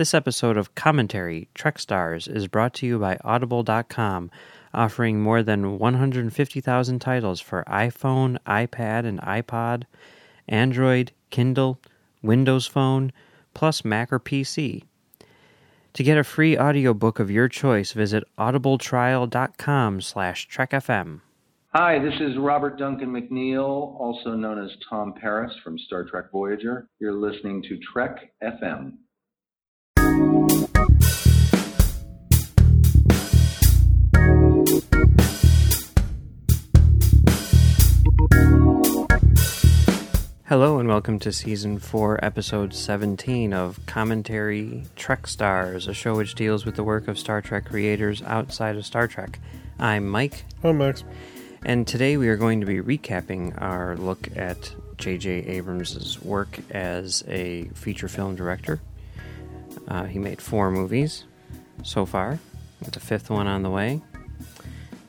This episode of Commentary Trek Stars is brought to you by Audible.com, offering more than 150,000 titles for iPhone, iPad, and iPod, Android, Kindle, Windows Phone, plus Mac or PC. To get a free audiobook of your choice, visit audibletrial.com slash trekfm. Hi, this is Robert Duncan McNeil, also known as Tom Paris from Star Trek Voyager. You're listening to Trek FM. Hello and welcome to season 4, episode 17 of Commentary Trek Stars, a show which deals with the work of Star Trek creators outside of Star Trek. I'm Mike, Oh, Max. and today we are going to be recapping our look at J.J. Abrams' work as a feature film director. Uh, he made four movies so far, with the fifth one on the way.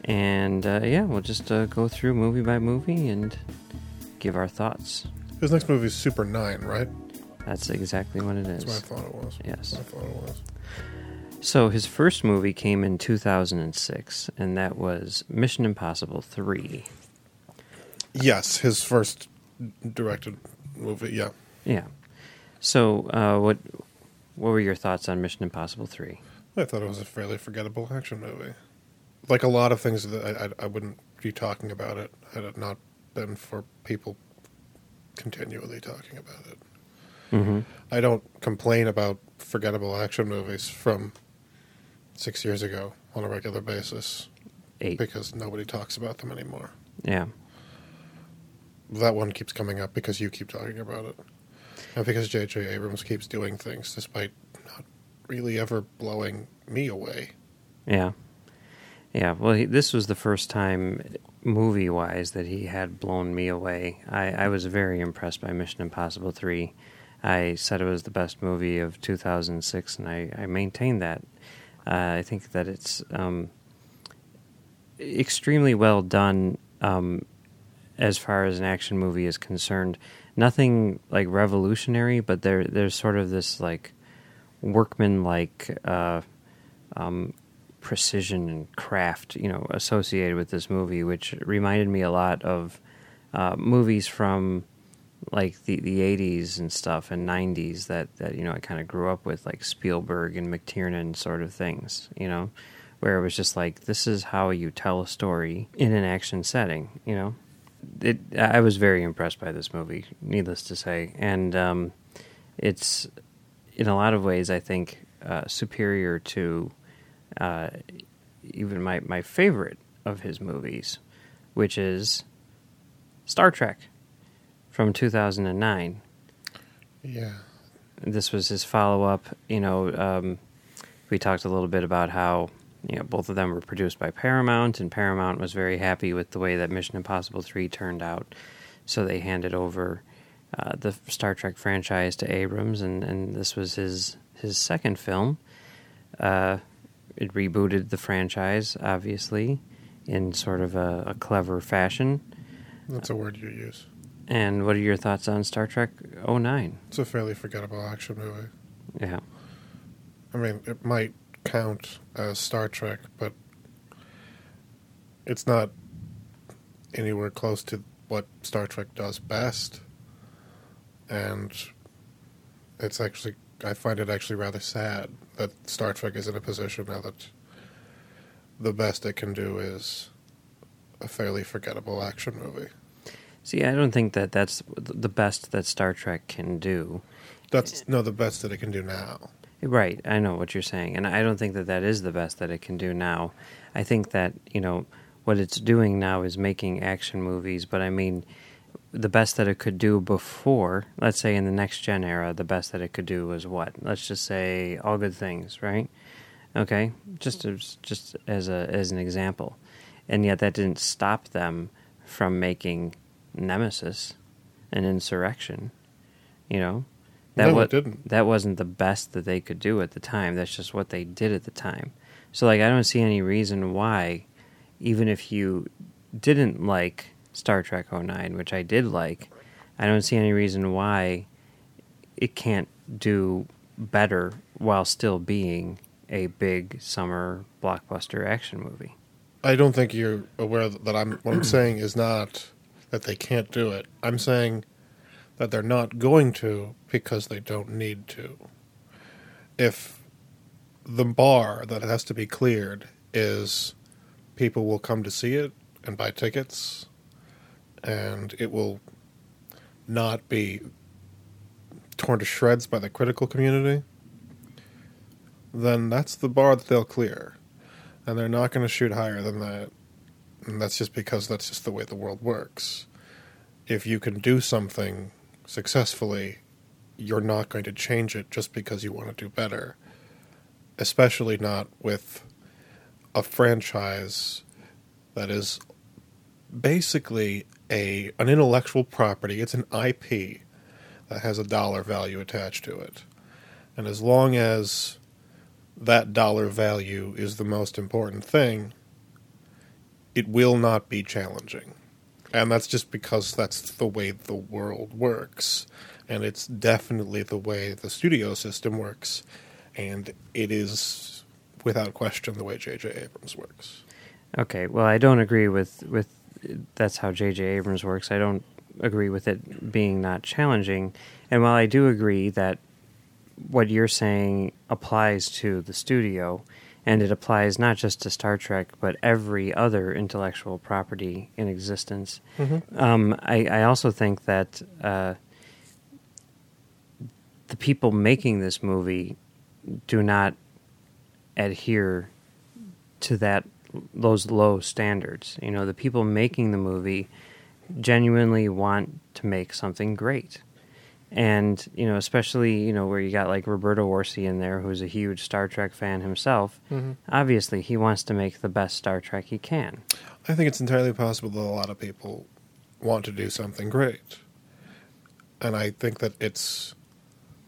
And uh, yeah, we'll just uh, go through movie by movie and give our thoughts. His next movie is Super 9, right? That's exactly what it is. That's what I thought it was. Yes. I thought it was. So his first movie came in 2006, and that was Mission Impossible 3. Yes, his first directed movie, yeah. Yeah. So uh, what what were your thoughts on Mission Impossible 3? I thought it was a fairly forgettable action movie. Like a lot of things that I, I, I wouldn't be talking about it had it not been for people continually talking about it. Mm-hmm. I don't complain about forgettable action movies from six years ago on a regular basis Eight. because nobody talks about them anymore. Yeah. that one keeps coming up because you keep talking about it. Because J.J. Abrams keeps doing things despite not really ever blowing me away. Yeah. Yeah. Well, he, this was the first time, movie wise, that he had blown me away. I, I was very impressed by Mission Impossible 3. I said it was the best movie of 2006, and I, I maintain that. Uh, I think that it's um, extremely well done um, as far as an action movie is concerned. Nothing like revolutionary, but there there's sort of this like workman like uh, um, precision and craft, you know, associated with this movie, which reminded me a lot of uh, movies from like the the eighties and stuff and nineties that that you know I kind of grew up with, like Spielberg and McTiernan sort of things, you know, where it was just like this is how you tell a story in an action setting, you know. It I was very impressed by this movie, needless to say, and um, it's in a lot of ways I think uh, superior to uh, even my, my favorite of his movies, which is Star Trek from 2009. Yeah. This was his follow up. You know, um, we talked a little bit about how you know both of them were produced by Paramount, and Paramount was very happy with the way that Mission Impossible 3 turned out. So they handed over uh, the Star Trek franchise to Abrams, and, and this was his his second film. Uh, it rebooted the franchise, obviously, in sort of a, a clever fashion. That's a word you use. And what are your thoughts on Star Trek 09? It's a fairly forgettable action movie. Yeah. I mean, it might count as Star Trek, but it's not anywhere close to what Star Trek does best. And it's actually, I find it actually rather sad that Star Trek is in a position now that the best it can do is a fairly forgettable action movie. See, I don't think that that's the best that Star Trek can do. That's no, the best that it can do now. Right, I know what you're saying, and I don't think that that is the best that it can do now. I think that you know what it's doing now is making action movies, but I mean, the best that it could do before, let's say in the next gen era, the best that it could do was what? Let's just say all good things, right? Okay, just as, just as a as an example, and yet that didn't stop them from making Nemesis, an insurrection. You know, that No, wa- it didn't. that wasn't the best that they could do at the time. That's just what they did at the time. So like I don't see any reason why even if you didn't like Star Trek 09, which I did like, I don't see any reason why it can't do better while still being a big summer blockbuster action movie. I don't think you're aware that I'm. What I'm saying is not that they can't do it. I'm saying that they're not going to because they don't need to. If the bar that has to be cleared is people will come to see it and buy tickets, and it will not be torn to shreds by the critical community, then that's the bar that they'll clear. And they're not going to shoot higher than that. And that's just because that's just the way the world works. If you can do something successfully, you're not going to change it just because you want to do better. Especially not with a franchise that is basically a an intellectual property. It's an IP that has a dollar value attached to it. And as long as that dollar value is the most important thing, it will not be challenging. And that's just because that's the way the world works. And it's definitely the way the studio system works. And it is, without question, the way J.J. Abrams works. Okay, well, I don't agree with with that's how J.J. Abrams works. I don't agree with it being not challenging. And while I do agree that what you're saying applies to the studio, and it applies not just to Star Trek, but every other intellectual property in existence, Mm-hmm. um, I, I also think that uh, the people making this movie do not adhere to that those low standards. You know, the people making the movie genuinely want to make something great. And, you know, especially, you know, where you got like Roberto Orci in there, who's a huge Star Trek fan himself. Mm-hmm. Obviously, he wants to make the best Star Trek he can. I think it's entirely possible that a lot of people want to do something great. And I think that it's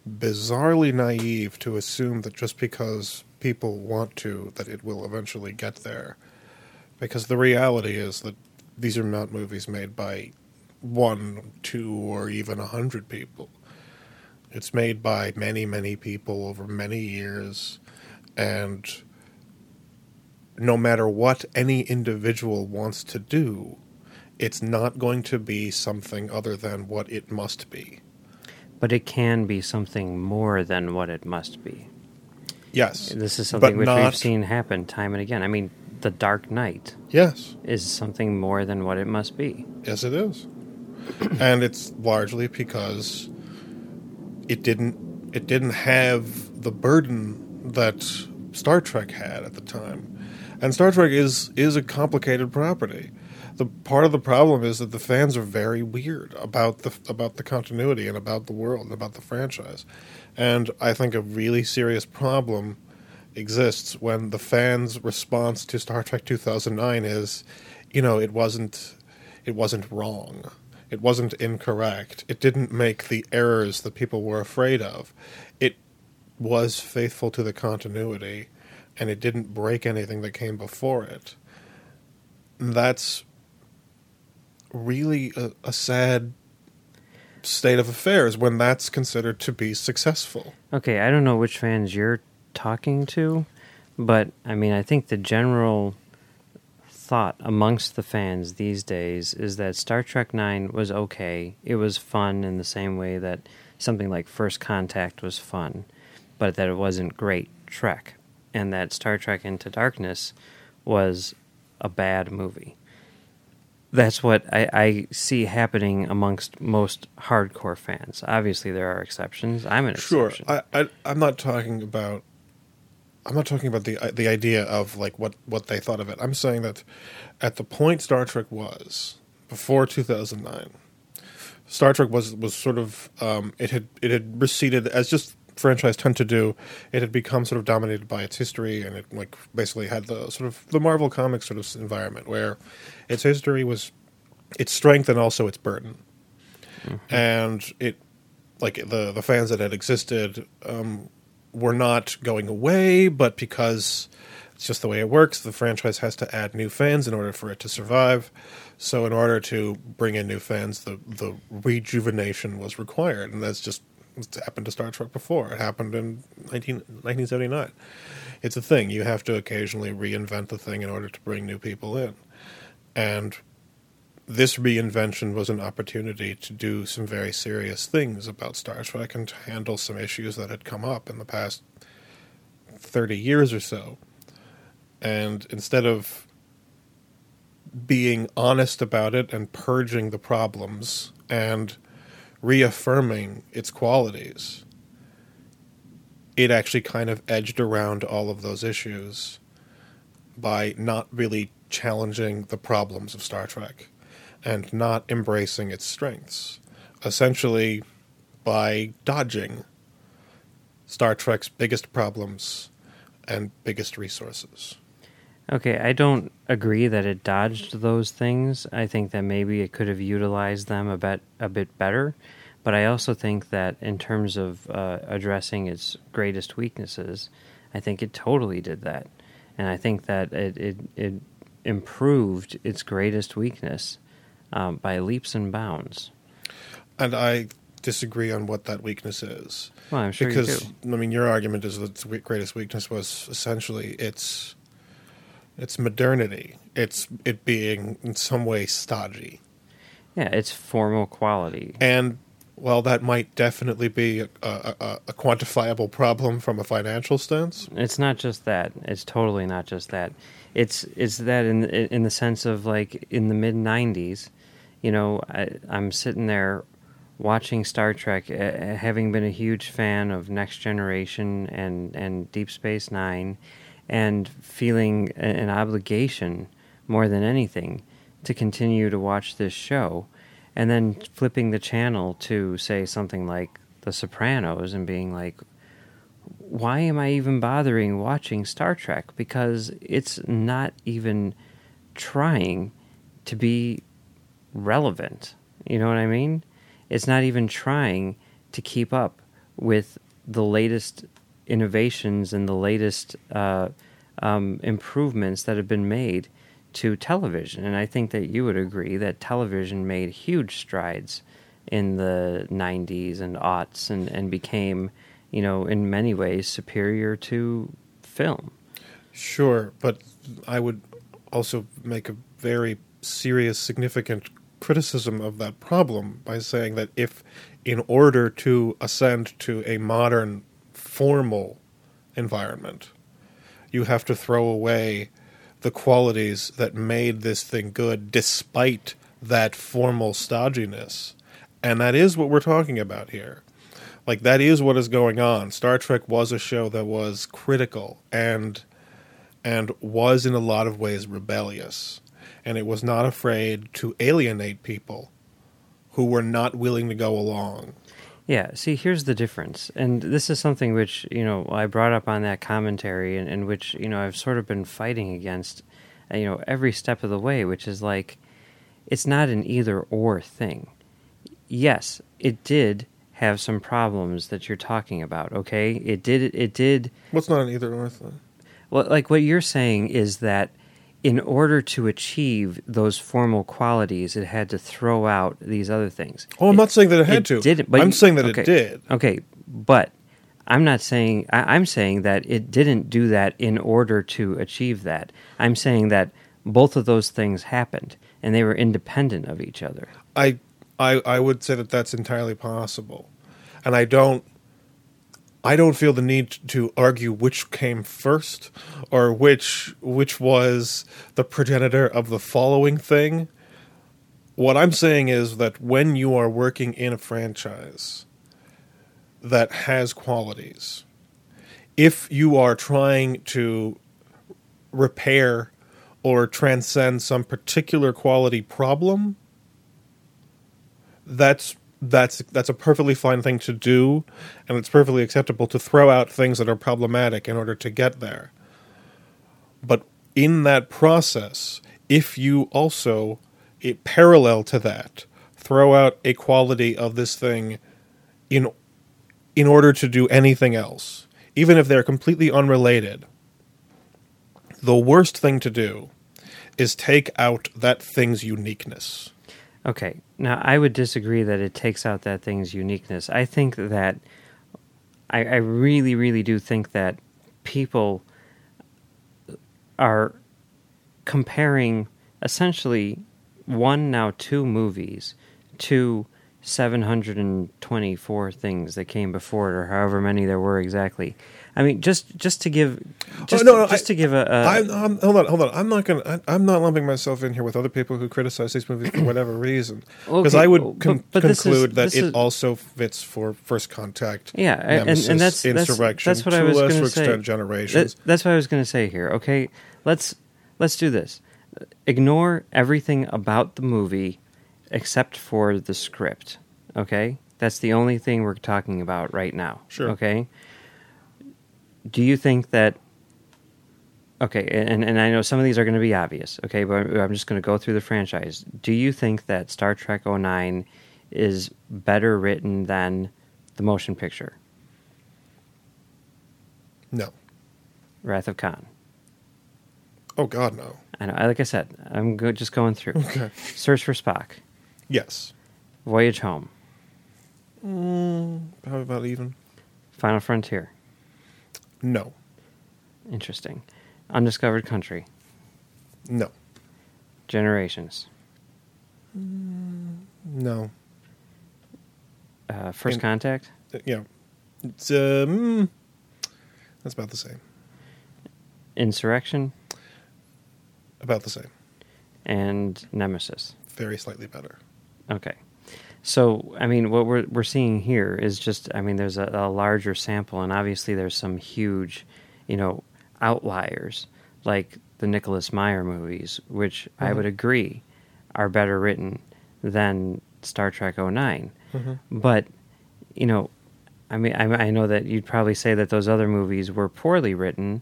bizarrely naive to assume that just because people want to, that it will eventually get there. Because the reality is that these are not movies made by one, two, or even a hundred people. It's made by many, many people over many years, and no matter what any individual wants to do, it's not going to be something other than what it must be. But it can be something more than what it must be. Yes. This is something which not, we've seen happen time and again. I mean, The Dark Knight Yes. is something more than what it must be. Yes, it is. And it's largely because it didn't it didn't have the burden that Star Trek had at the time. And Star Trek is is a complicated property. The part of the problem is that the fans are very weird about the about the continuity and about the world and about the franchise. And I think a really serious problem exists when the fans' response to Star Trek 2009 is, you know, it wasn't it wasn't wrong. It wasn't incorrect. It didn't make the errors that people were afraid of. It was faithful to the continuity and it didn't break anything that came before it. That's really a, a sad state of affairs when that's considered to be successful. Okay, I don't know which fans you're talking to, but I mean, I think the general thought amongst the fans these days is that Star Trek 9 was okay. It was fun in the same way that something like First Contact was fun, but that it wasn't great Trek. And that Star Trek Into Darkness was a bad movie. That's what I, I see happening amongst most hardcore fans. Obviously, there are exceptions. I'm an Sure, exception. I, I I'm not talking about. I'm not talking about the the idea of like what what they thought of it. I'm saying that at the point Star Trek was before 2009, Star Trek was was sort of um, it had it had receded as just franchise tend to do. It had become sort of dominated by its history, and it like basically had the sort of the Marvel Comics sort of environment where its history was its strength and also its burden, and it like the the fans that had existed um, were not going away, but because it's just the way it works, the franchise has to add new fans in order for it to survive. So, in order to bring in new fans, the the rejuvenation was required, and that's just It's happened to Star Trek before. It happened in 19, 1979. It's a thing. You have to occasionally reinvent the thing in order to bring new people in. And this reinvention was an opportunity to do some very serious things about Star Trek and to handle some issues that had come up in the past 30 years or so. And instead of being honest about it and purging the problems and reaffirming its qualities, it actually kind of edged around all of those issues by not really challenging the problems of Star Trek and not embracing its strengths. Essentially, by dodging Star Trek's biggest problems and biggest resources. Okay, I don't agree that it dodged those things. I think that maybe it could have utilized them a bit a bit better, but I also think that in terms of uh, addressing its greatest weaknesses, I think it totally did that, and I think that it it, it improved its greatest weakness um, by leaps and bounds. And I disagree on what that weakness is. Well, I'm sure because. I mean, your argument is that its greatest weakness was essentially its its modernity. It's it being in some way stodgy, Yeah, it's formal quality. and well, that might definitely be a, a, a, a quantifiable problem from a financial stance, It's not just that. It's totally not just that. It's it's that in in the sense of like in the mid '90s, you know, I, I'm sitting there watching Star Trek, uh, having been a huge fan of Next Generation and and Deep Space Nine, and feeling an obligation more than anything to continue to watch this show, and then flipping the channel to say something like The Sopranos and being like, why am I even bothering watching Star Trek? Because it's not even trying to be relevant. You know what I mean? It's not even trying to keep up with the latest innovations and the latest uh, um, improvements that have been made to television. And I think that you would agree that television made huge strides in the 90s and aughts and, and became, you know, in many ways superior to film. sure, but I would also make a very serious, significant criticism of that problem by saying that if, in order to ascend to a modern, formal environment, you have to throw away the qualities that made this thing good despite that formal stodginess. And that is what we're talking about here. Like, that is what is going on. Star Trek was a show that was critical and and was in a lot of ways rebellious. And it was not afraid to alienate people who were not willing to go along. Yeah, see, here's the difference. And this is something which, you know, I brought up on that commentary and, and which, you know, I've sort of been fighting against, uh, you know, every step of the way, which is like, it's not an either or thing. Yes, it did have some problems that you're talking about, okay? It did, it did, What's not an either or thing? well, like what you're saying is that in order to achieve those formal qualities, it had to throw out these other things. Oh, I'm It- not saying that it had it to. didn't, but I'm you- saying that okay. it did. Okay, but I'm not saying I, I'm saying that it didn't do that in order to achieve that. I'm saying that both of those things happened and they were independent of each other. I, I, I would say that that's entirely possible, and I don't. I don't feel the need to argue which came first, or which which was the progenitor of the following thing. What I'm saying is that when you are working in a franchise that has qualities, if you are trying to repair or transcend some particular quality problem, that's that's that's a perfectly fine thing to do, and it's perfectly acceptable to throw out things that are problematic in order to get there. But in that process, if you also, it, parallel to that, throw out a quality of this thing in in order to do anything else, even if they're completely unrelated, the worst thing to do is take out that thing's uniqueness. Okay. Now, I would disagree that it takes out that thing's uniqueness. I think that I, I really, really do think that people are comparing essentially one now two movies to 724 things that came before it or however many there were exactly i mean just just to give oh, just, Oh, no, no, just I- to give a, a I'm, I'm, hold on, hold on. I'm not gonna. I, I'm not lumping myself in here with other people who criticize these movies for whatever reason, because Okay, I would con- but is- conclude that this it is- also fits for First Contact. Yeah, and- and- and that's- that's- Insurrection. that's what to I was gonna say. Generations. That- that's what I was going to say here. Okay, let's let's do this. Ignore everything about the movie except for the script. Okay, that's the only thing we're talking about right now. Sure. Okay. Do you think that? Okay, and and I know some of these are going to be obvious. Okay, but I'm just going to go through the franchise. Do you think that Star Trek 09 is better written than the motion picture no. Wrath of Khan? Oh God, no. I know. Like I said, I'm go- just going through. Okay. Search for Spock, Yes. Voyage Home, mm, How about even? Final Frontier. No. Interesting. Undiscovered Country, No. Generations, No. uh, First In- Contact, Uh, Yeah. It's um. That's about the same. Insurrection, About the same. and Nemesis. Very slightly better. Okay. So, I mean, what we're we're seeing here is just, I mean, there's a, a larger sample, and obviously there's some huge, you know, outliers like the Nicholas Meyer movies, which I Mhm. would agree are better written than Star Trek 9 Mhm. But, you know, I mean, I, I know that you'd probably say that those other movies were poorly written.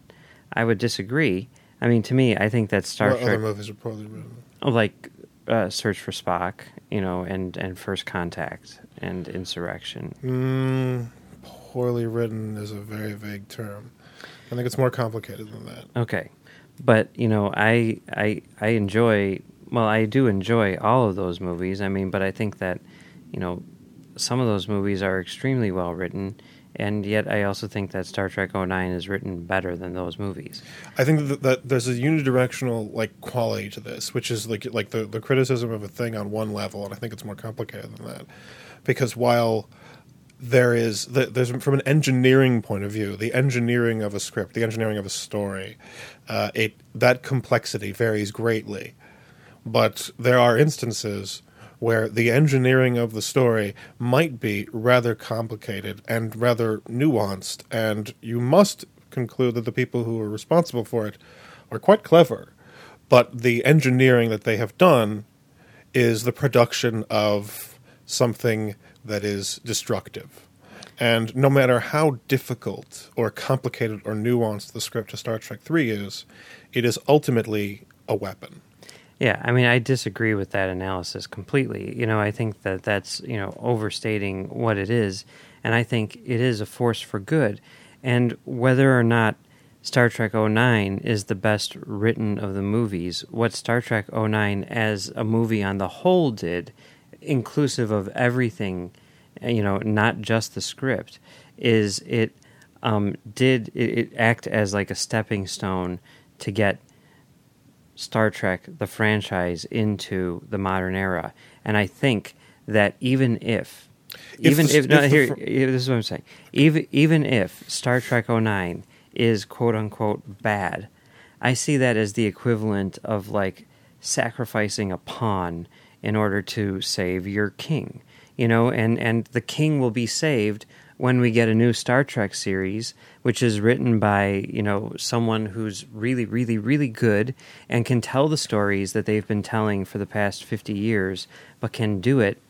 I would disagree. I mean, to me, I think that Star what Trek other movies are poorly written? like uh, Search for Spock, you know, and and First Contact and Insurrection. Mm, poorly written is a very vague term. I think it's more complicated than that. Okay, but you know, I I I enjoy. Well, I do enjoy all of those movies. I mean, but I think that you know some of those movies are extremely well written, and yet I also think that Star Trek 09 is written better than those movies. I think that, that there's a unidirectional like quality to this, which is like like the, the criticism of a thing on one level, and I think it's more complicated than that. Because while there is the, there's from an engineering point of view, the engineering of a script, the engineering of a story, uh, it that complexity varies greatly. But there are instances where the engineering of the story might be rather complicated and rather nuanced, and you must conclude that the people who are responsible for it are quite clever. But the engineering that they have done is the production of something that is destructive. And no matter how difficult or complicated or nuanced the script of Star Trek 3 is, it is ultimately a weapon. Yeah, I mean, I disagree with that analysis completely. You know, I think that that's, you know, overstating what it is. And I think it is a force for good. And whether or not Star Trek 09 is the best written of the movies, what Star Trek 09 as a movie on the whole did, inclusive of everything, you know, not just the script, is it um, did it, it act as like a stepping stone to get Star Trek, the franchise, into the modern era. And I think that even if, If even the- if, no, if here, fr- this is what I'm saying. Even even if Star Trek 09 is quote unquote bad, I see that as the equivalent of like sacrificing a pawn in order to save your king. You know, and and the king will be saved when we get a new Star Trek series, which is written by you know someone who's really, really, really good and can tell the stories that they've been telling for the past fifty years, but can do it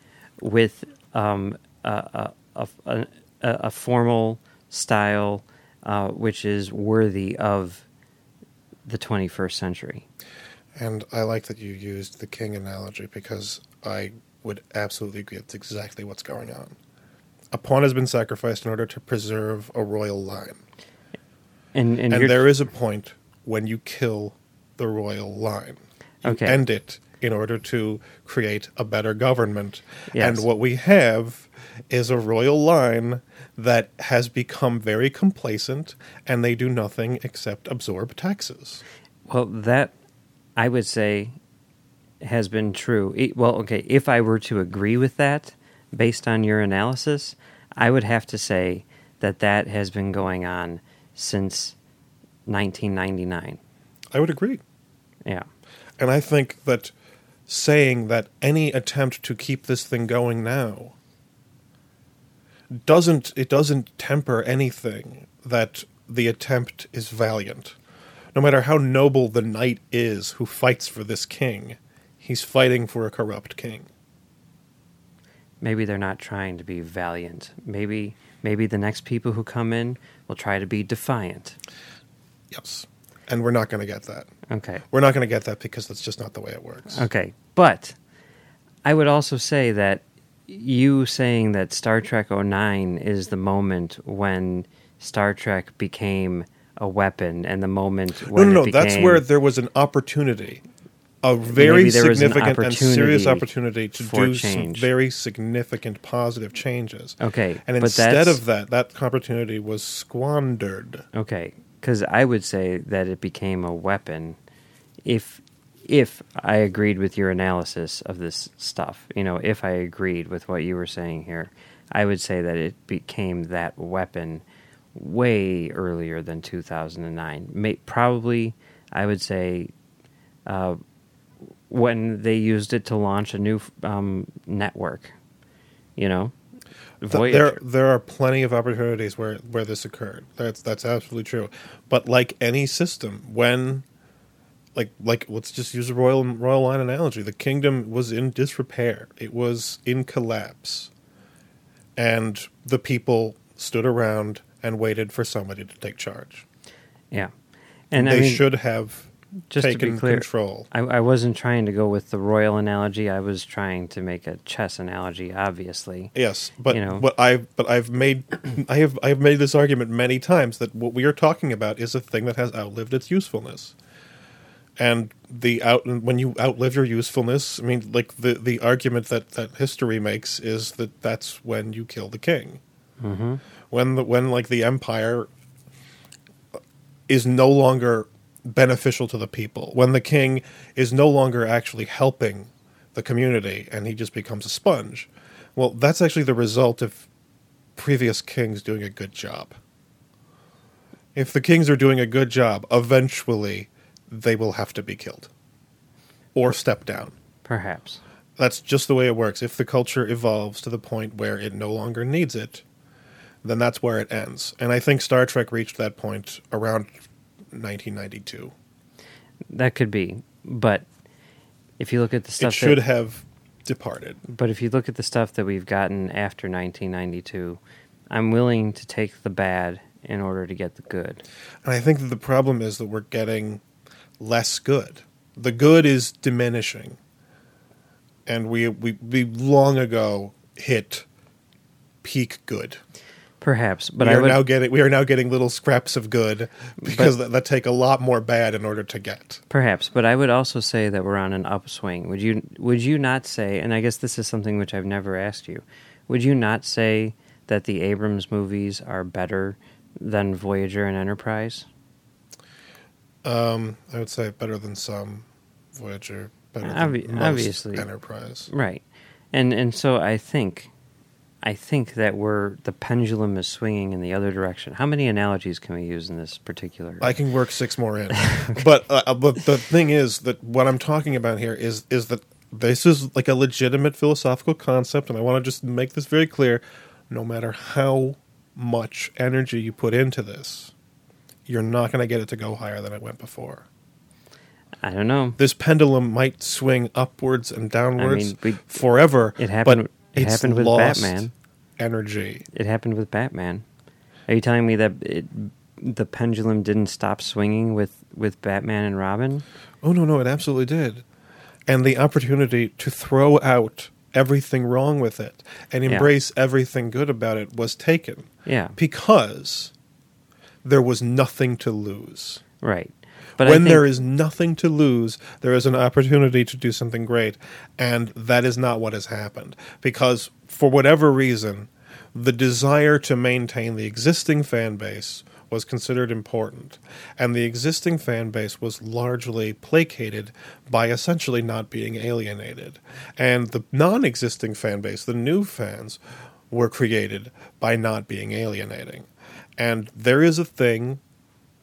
with um, a, a, a, a, formal style uh, which is worthy of the 21st century. And I like that you used the king analogy because I would absolutely agree that's exactly what's going on. A pawn has been sacrificed in order to preserve a royal line. And and, And there is a point when you kill the royal line. You Okay. end it in order to create a better government. Yes. And what we have is a royal line that has become very complacent and they do nothing except absorb taxes. Well, that I would say has been true. Well, okay, if I were to agree with that based on your analysis, I would have to say that that has been going on since 1999. I would agree. Yeah. And I think that saying that any attempt to keep this thing going now doesn't it doesn't temper anything that the attempt is valiant. No matter how noble the knight is who fights for this king, he's fighting for a corrupt king. Maybe they're not trying to be valiant. Maybe maybe the next people who come in will try to be defiant. Yes. And we're not going to get that. Okay. We're not going to get that because that's just not the way it works. Okay, but I would also say that you saying that Star Trek 09 is the moment when Star Trek became a weapon and the moment when no, no. it That's where there was an opportunity, a very was an significant and serious opportunity to do some very significant positive changes. Okay, And instead of that, that opportunity was squandered. Okay, because I would say that it became a weapon if if I agreed with your analysis of this stuff. You know, if I agreed with what you were saying here, I would say that it became that weapon way earlier than 2009. May, probably, I would say, uh, when they used it to launch a new um, network. You know, Voyager. There, there are plenty of opportunities where, where this occurred. That's that's absolutely true. But like any system, when like like let's just use a royal royal line analogy. The kingdom was in disrepair. It was in collapse, and the people stood around and waited for somebody to take charge. yeah, and they I mean, should have just to be clear, control. I, I wasn't trying to go with the royal analogy. I was trying to make a chess analogy. Obviously, Yes, but you know. what I've but I've made I have I have made this argument many times that what we are talking about is a thing that has outlived its usefulness. And the out when you outlive your usefulness, I mean, like the the argument that that history makes is that that's when you kill the king. hmm When the when like the empire is no longer beneficial to the people. When the king is no longer actually helping the community and he just becomes a sponge. Well, that's actually the result of previous kings doing a good job. If the kings are doing a good job, eventually they will have to be killed or step down. perhaps. That's just the way it works. If the culture evolves to the point where it no longer needs it, then that's where it ends. And I think Star Trek reached that point around 1992. That could be, but if you look at the It stuff, should that, have departed. but if you look at the stuff that we've gotten after 1992, I'm willing to take the bad in order to get the good. And I think that the problem is that we're getting less good. The good is diminishing. And we we, we long ago hit peak good. Perhaps, but we I are would. now getting we are now getting little scraps of good because that, that take a lot more bad in order to get. Perhaps, but I would also say that we're on an upswing. Would you would you not say, and I guess this is something which I've never asked you, would you not say that the Abrams movies are better than Voyager and Enterprise? Um, I would say better than some Voyager, better than most obviously. Enterprise. Right. And and so I think I think that we're the pendulum is swinging in the other direction. How many analogies can we use in this particular I can work six more in, but uh, but the thing is that what I'm talking about here is is that this is like a legitimate philosophical concept, and I want to just make this very clear. No matter how much energy you put into this, you're not going to get it to go higher than it went before. I don't know. This pendulum might swing upwards and downwards mean, we- forever. It happened But it it's happened with Batman. Energy. It happened with Batman. Are you telling me that it, the pendulum didn't stop swinging with, with Batman and Robin? Oh no, no, it absolutely did. And the opportunity to throw out everything wrong with it and Yeah. embrace everything good about it was taken Yeah. because there was nothing to lose. Right. But when think- there is nothing to lose, there is an opportunity to do something great, and that is not what has happened. Because for whatever reason, the desire to maintain the existing fan base was considered important, and the existing fan base was largely placated by essentially not being alienated, and the non-existing fan base, the new fans, were created by not being alienating, and there is a thing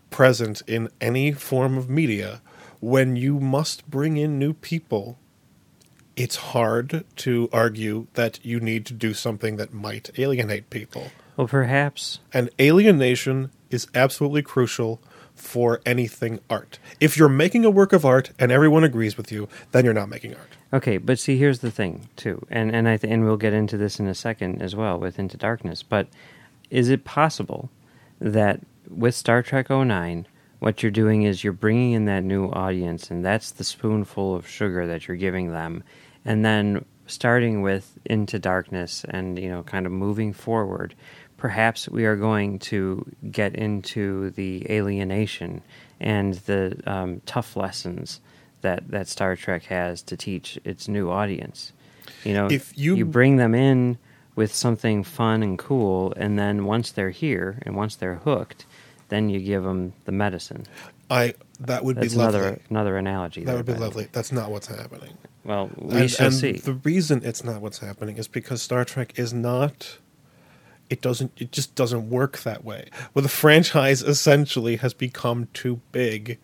present in any form of media when you must bring in new people it's hard to argue that you need to do something that might alienate people. Well, perhaps. And alienation is absolutely crucial for anything art. If you're making a work of art and everyone agrees with you then you're not making art. Okay, but see, here's the thing too, and and I th- and we'll get into this in a second as well with Into Darkness. But is it possible that with Star Trek 09, what you're doing is you're bringing in that new audience, and that's the spoonful of sugar that you're giving them, and then starting with Into Darkness, and you know, kind of moving forward. Perhaps we are going to get into the alienation and the um, tough lessons that that Star Trek has to teach its new audience. You know, If you- you bring them in with something fun and cool, and then once they're here and once they're hooked, then you give them the medicine. i that would That's be lovely another another analogy. that there, would be lovely that's not what's happening Well, we and, shall and see. the reason it's not what's happening is because Star Trek is not it doesn't it just doesn't work that way. Well the franchise essentially has become too big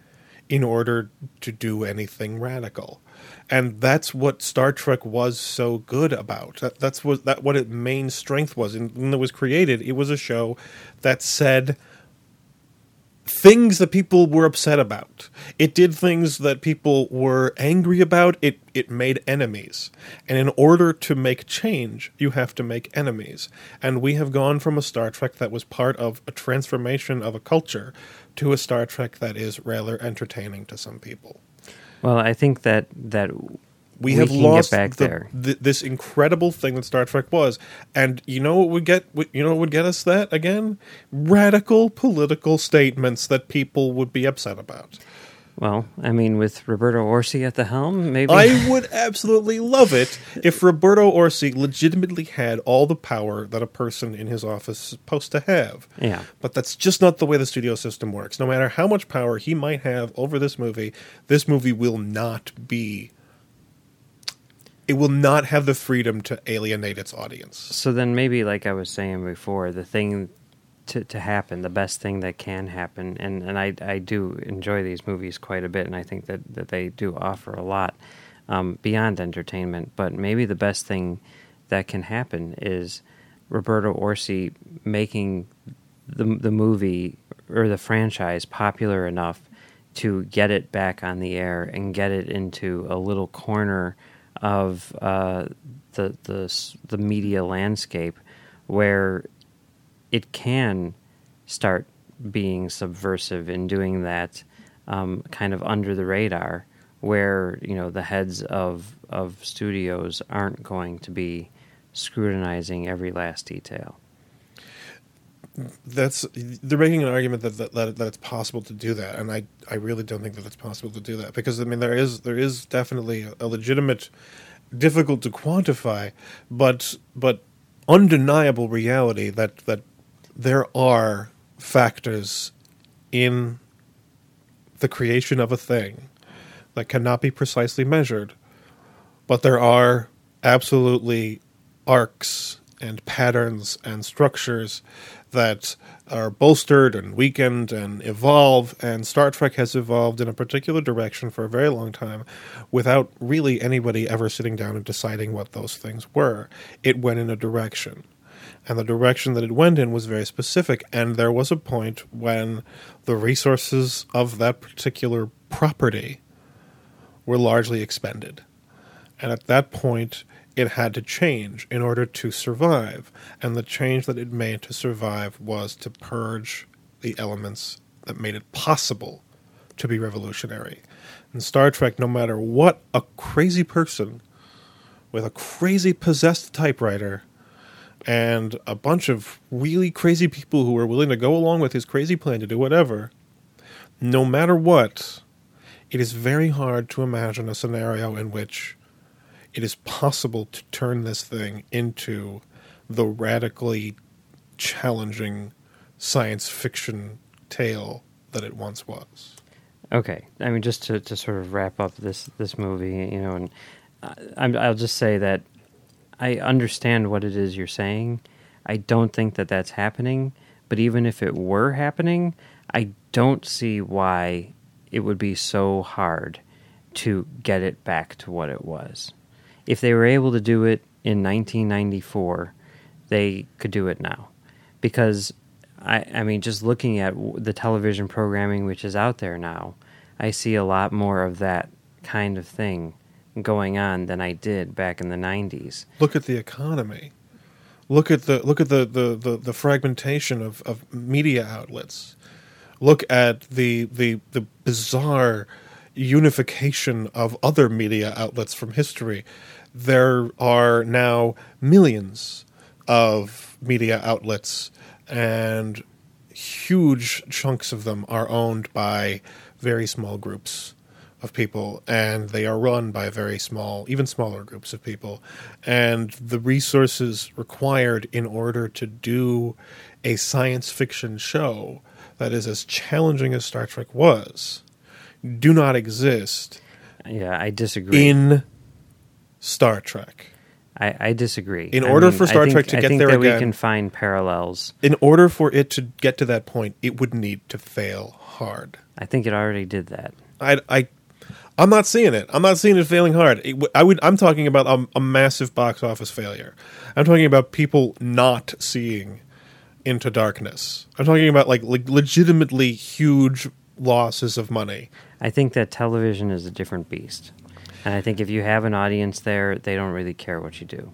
in order to do anything radical. And that's what Star Trek was so good about. That, that's what that what its main strength was. And when it was created, it was a show that said things that people were upset about. It did things that people were angry about. It it made enemies. And in order to make change, you have to make enemies. And we have gone from a Star Trek that was part of a transformation of a culture to a Star Trek that is rather entertaining to some people. well, I think that that We, we have lost the- this incredible thing that Star Trek was, and you know what would get you know what would get us that again? Radical political statements that people would be upset about. Well, I mean, with Roberto Orci at the helm, maybe. I would absolutely love it if Roberto Orci legitimately had all the power that a person in his office is supposed to have. Yeah. But that's just not the way the studio system works. No matter how much power he might have over this movie, this movie will not be. It will not have the freedom to alienate its audience. So then maybe, like I was saying before, the thing to, to happen, the best thing that can happen, and, and I, I do enjoy these movies quite a bit, and I think that, that they do offer a lot um, beyond entertainment, but maybe the best thing that can happen is Roberto Orci making the, the movie or the franchise popular enough to get it back on the air and get it into a little corner of uh, the the the media landscape where it can start being subversive in doing that um, kind of under the radar where you know the heads of of studios aren't going to be scrutinizing every last detail That's they're making an argument that that, that that it's possible to do that, and I I really don't think that it's possible to do that because I mean there is there is definitely a legitimate, difficult to quantify, but but undeniable reality that that there are factors in the creation of a thing that cannot be precisely measured, but there are absolutely arcs and patterns and structures that are bolstered and weakened and evolve and Star Trek has evolved in a particular direction for a very long time without really anybody ever sitting down and deciding what those things were. It went in a direction. And the direction that it went in was very specific and there was a point when the resources of that particular property were largely expended. And at that point, it had to change in order to survive. And the change that it made to survive was to purge the elements that made it possible to be revolutionary. In Star Trek, no matter what a crazy person with a crazy possessed typewriter and a bunch of really crazy people who were willing to go along with his crazy plan to do whatever, no matter what, it is very hard to imagine a scenario in which it is possible to turn this thing into the radically challenging science fiction tale that it once was. Okay, I mean, just to, to sort of wrap up this this movie, you know, and I, I'll just say that I understand what it is you're saying. I don't think that that's happening, but even if it were happening, I don't see why it would be so hard to get it back to what it was. If they were able to do it in 1994, they could do it now. Because, I, I mean, just looking at the television programming which is out there now, I see a lot more of that kind of thing going on than I did back in the 90s. Look at the economy. Look at the look at the, the, the, the fragmentation of, of media outlets. Look at the the the bizarre unification of other media outlets from history. There are now millions of media outlets, and huge chunks of them are owned by very small groups of people, and they are run by very small, even smaller groups of people. And the resources required in order to do a science fiction show that is as challenging as Star Trek was do not exist. Yeah, I disagree. In Star Trek. I, I disagree. In order mean, for Star think, Trek to I get think there again, we can find parallels. In order for it to get to that point, it would need to fail hard. I think it already did that. I, I, I'm not seeing it. I'm not seeing it failing hard. It, I would. I'm talking about a, a massive box office failure. I'm talking about people not seeing into darkness. I'm talking about like, like legitimately huge losses of money. I think that television is a different beast. And I think if you have an audience there, they don't really care what you do.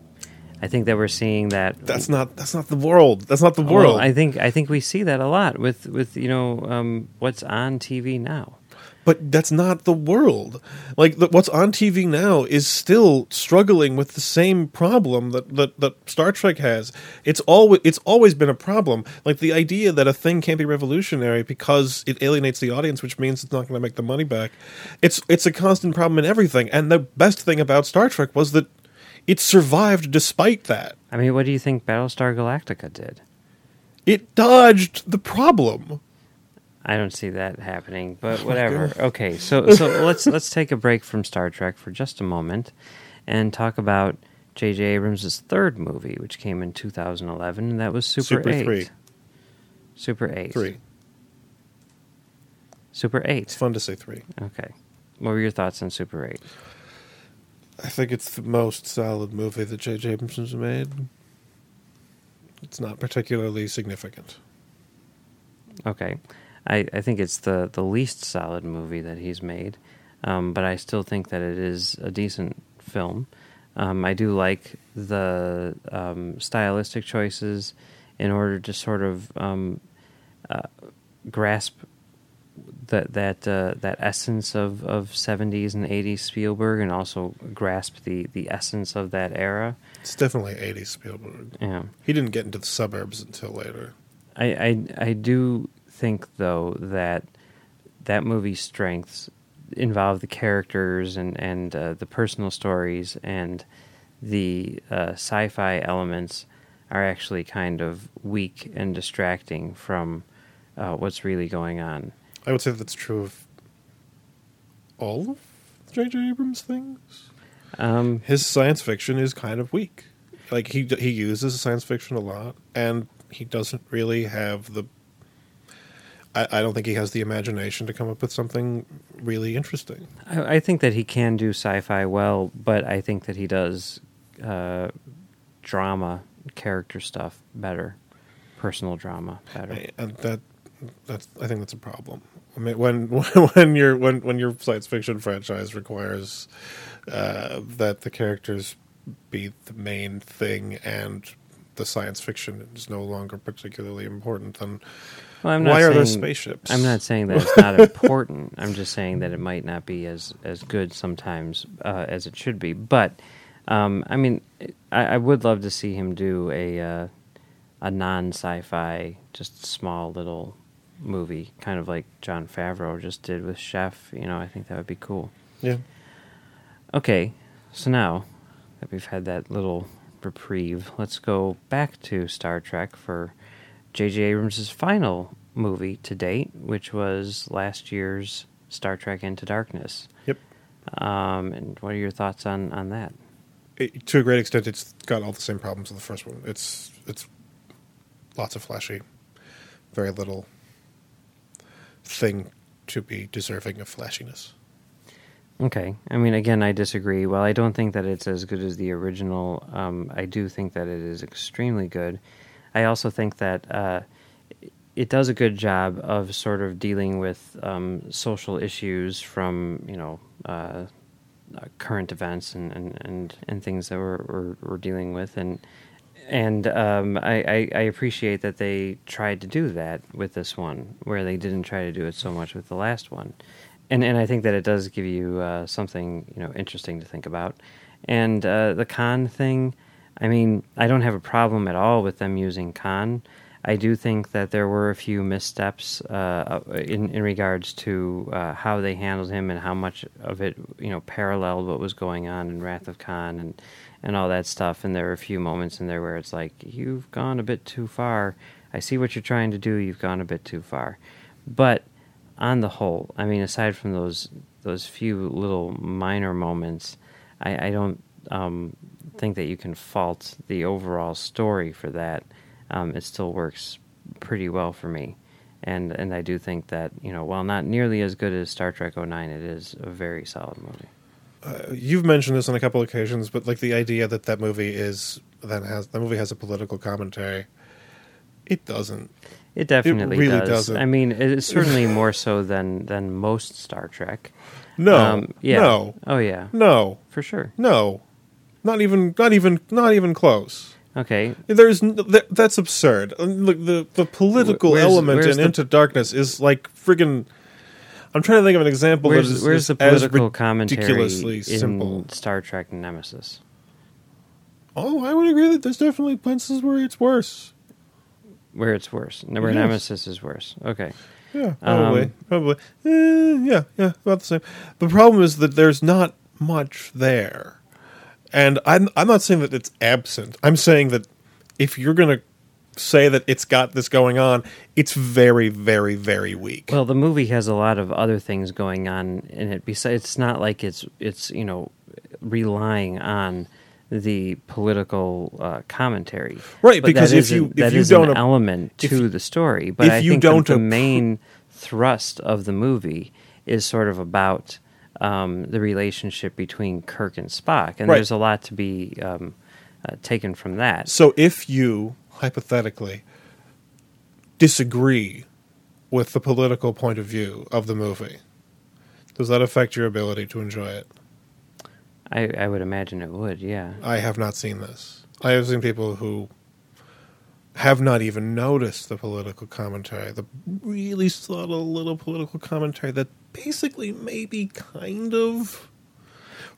I think that we're seeing that. That's not. That's not the world. That's not the world. Well, I think. I think we see that a lot with with you know um, what's on TV now but that's not the world. Like the, what's on TV now is still struggling with the same problem that, that, that Star Trek has. It's always it's always been a problem. Like the idea that a thing can't be revolutionary because it alienates the audience, which means it's not going to make the money back. It's it's a constant problem in everything. And the best thing about Star Trek was that it survived despite that. I mean, what do you think Battlestar Galactica did? It dodged the problem. I don't see that happening, but oh whatever. Okay, so so let's let's take a break from Star Trek for just a moment and talk about J.J. Abrams' third movie, which came in 2011, and that was Super, Super 8. 3. Super 8. 3. Super 8. It's fun to say 3. Okay. What were your thoughts on Super 8? I think it's the most solid movie that J.J. Abrams has made. It's not particularly significant. Okay. I, I think it's the, the least solid movie that he's made, um, but I still think that it is a decent film. Um, I do like the um, stylistic choices in order to sort of um, uh, grasp that that uh, that essence of, of 70s and 80s Spielberg, and also grasp the, the essence of that era. It's definitely 80s Spielberg. Yeah, he didn't get into the suburbs until later. I I, I do think though that that movie's strengths involve the characters and and uh, the personal stories and the uh, sci-fi elements are actually kind of weak and distracting from uh, what's really going on. I would say that's true of all of J.J. Abrams' things. Um, His science fiction is kind of weak. Like he he uses science fiction a lot, and he doesn't really have the I, I, don't think he has the imagination to come up with something really interesting. I, I think that he can do sci-fi well, but I think that he does uh, drama, character stuff better, personal drama better. I, and that that's I think that's a problem. I mean, when when your when when your science fiction franchise requires uh, that the characters be the main thing and the science fiction is no longer particularly important, then well, I'm not Why saying, are there spaceships? I'm not saying that it's not important. I'm just saying that it might not be as as good sometimes uh, as it should be. But um, I mean, I, I, would love to see him do a uh, a non sci-fi, just small little movie, kind of like Jon Favreau just did with Chef. You know, I think that would be cool. Yeah. Okay, so now that we've had that little reprieve, let's go back to Star Trek for J.J. Abrams' final movie to date, which was last year's Star Trek Into Darkness. Yep. Um, and what are your thoughts on, on that? It, to a great extent, it's got all the same problems as the first one. It's it's lots of flashy, very little thing to be deserving of flashiness. Okay. I mean, again, I disagree. While I don't think that it's as good as the original, um, I do think that it is extremely good. I also think that uh, it does a good job of sort of dealing with um, social issues from, you know, uh, uh, current events and, and, and, and things that we're, we're, we're dealing with. And and um, I, I, I appreciate that they tried to do that with this one, where they didn't try to do it so much with the last one and and I think that it does give you uh, something you know interesting to think about. And uh, the Khan thing, I mean, I don't have a problem at all with them using Khan. I do think that there were a few missteps uh, in in regards to uh, how they handled him and how much of it you know paralleled what was going on in Wrath of Khan and and all that stuff. And there were a few moments in there where it's like you've gone a bit too far. I see what you're trying to do. You've gone a bit too far, but on the whole, I mean, aside from those those few little minor moments, I, I don't um, think that you can fault the overall story for that. Um, it still works pretty well for me, and and I do think that you know, while not nearly as good as Star Trek 09, it is a very solid movie. Uh, you've mentioned this on a couple occasions, but like the idea that that movie is that has the movie has a political commentary, it doesn't. It definitely really does. doesn't. I mean, it's certainly more so than than most Star Trek. No, Um, yeah. no, Oh yeah, no, for sure. no, not even, not even, not even close. Okay, There's that, that's absurd. Uh, Look, the the political Where's- element where's in the- Into Darkness is like friggin' I'm trying to think of an example where's that is, where's is the political commentary ridiculously in simple. Star Trek Nemesis? Oh, I would agree that there's definitely places where it's worse. Where it's worse, where Yes. Nemesis is worse. Okay, Yeah, probably, Um, probably. Eh, yeah, yeah, about the same. The problem is that there's not much there, and I'm I'm not saying that it's absent. I'm saying that if you're gonna say that it's got this going on, it's very, very, very weak. well, the movie has a lot of other things going on in it. Besides, it's not like it's it's you know relying on the political uh, commentary, Right, But because if you- if that you is don't an element to you- the story. But if I you think don't the, the main thrust of the movie is sort of about um, the relationship between Kirk and Spock, and Right. there's a lot to be um, uh, taken from that. So if you hypothetically disagree with the political point of view of the movie, does that affect your ability to enjoy it? I, I would imagine it would, yeah. I have not seen this. I have seen people who have not even noticed the political commentary, the really subtle little political commentary that basically maybe kind of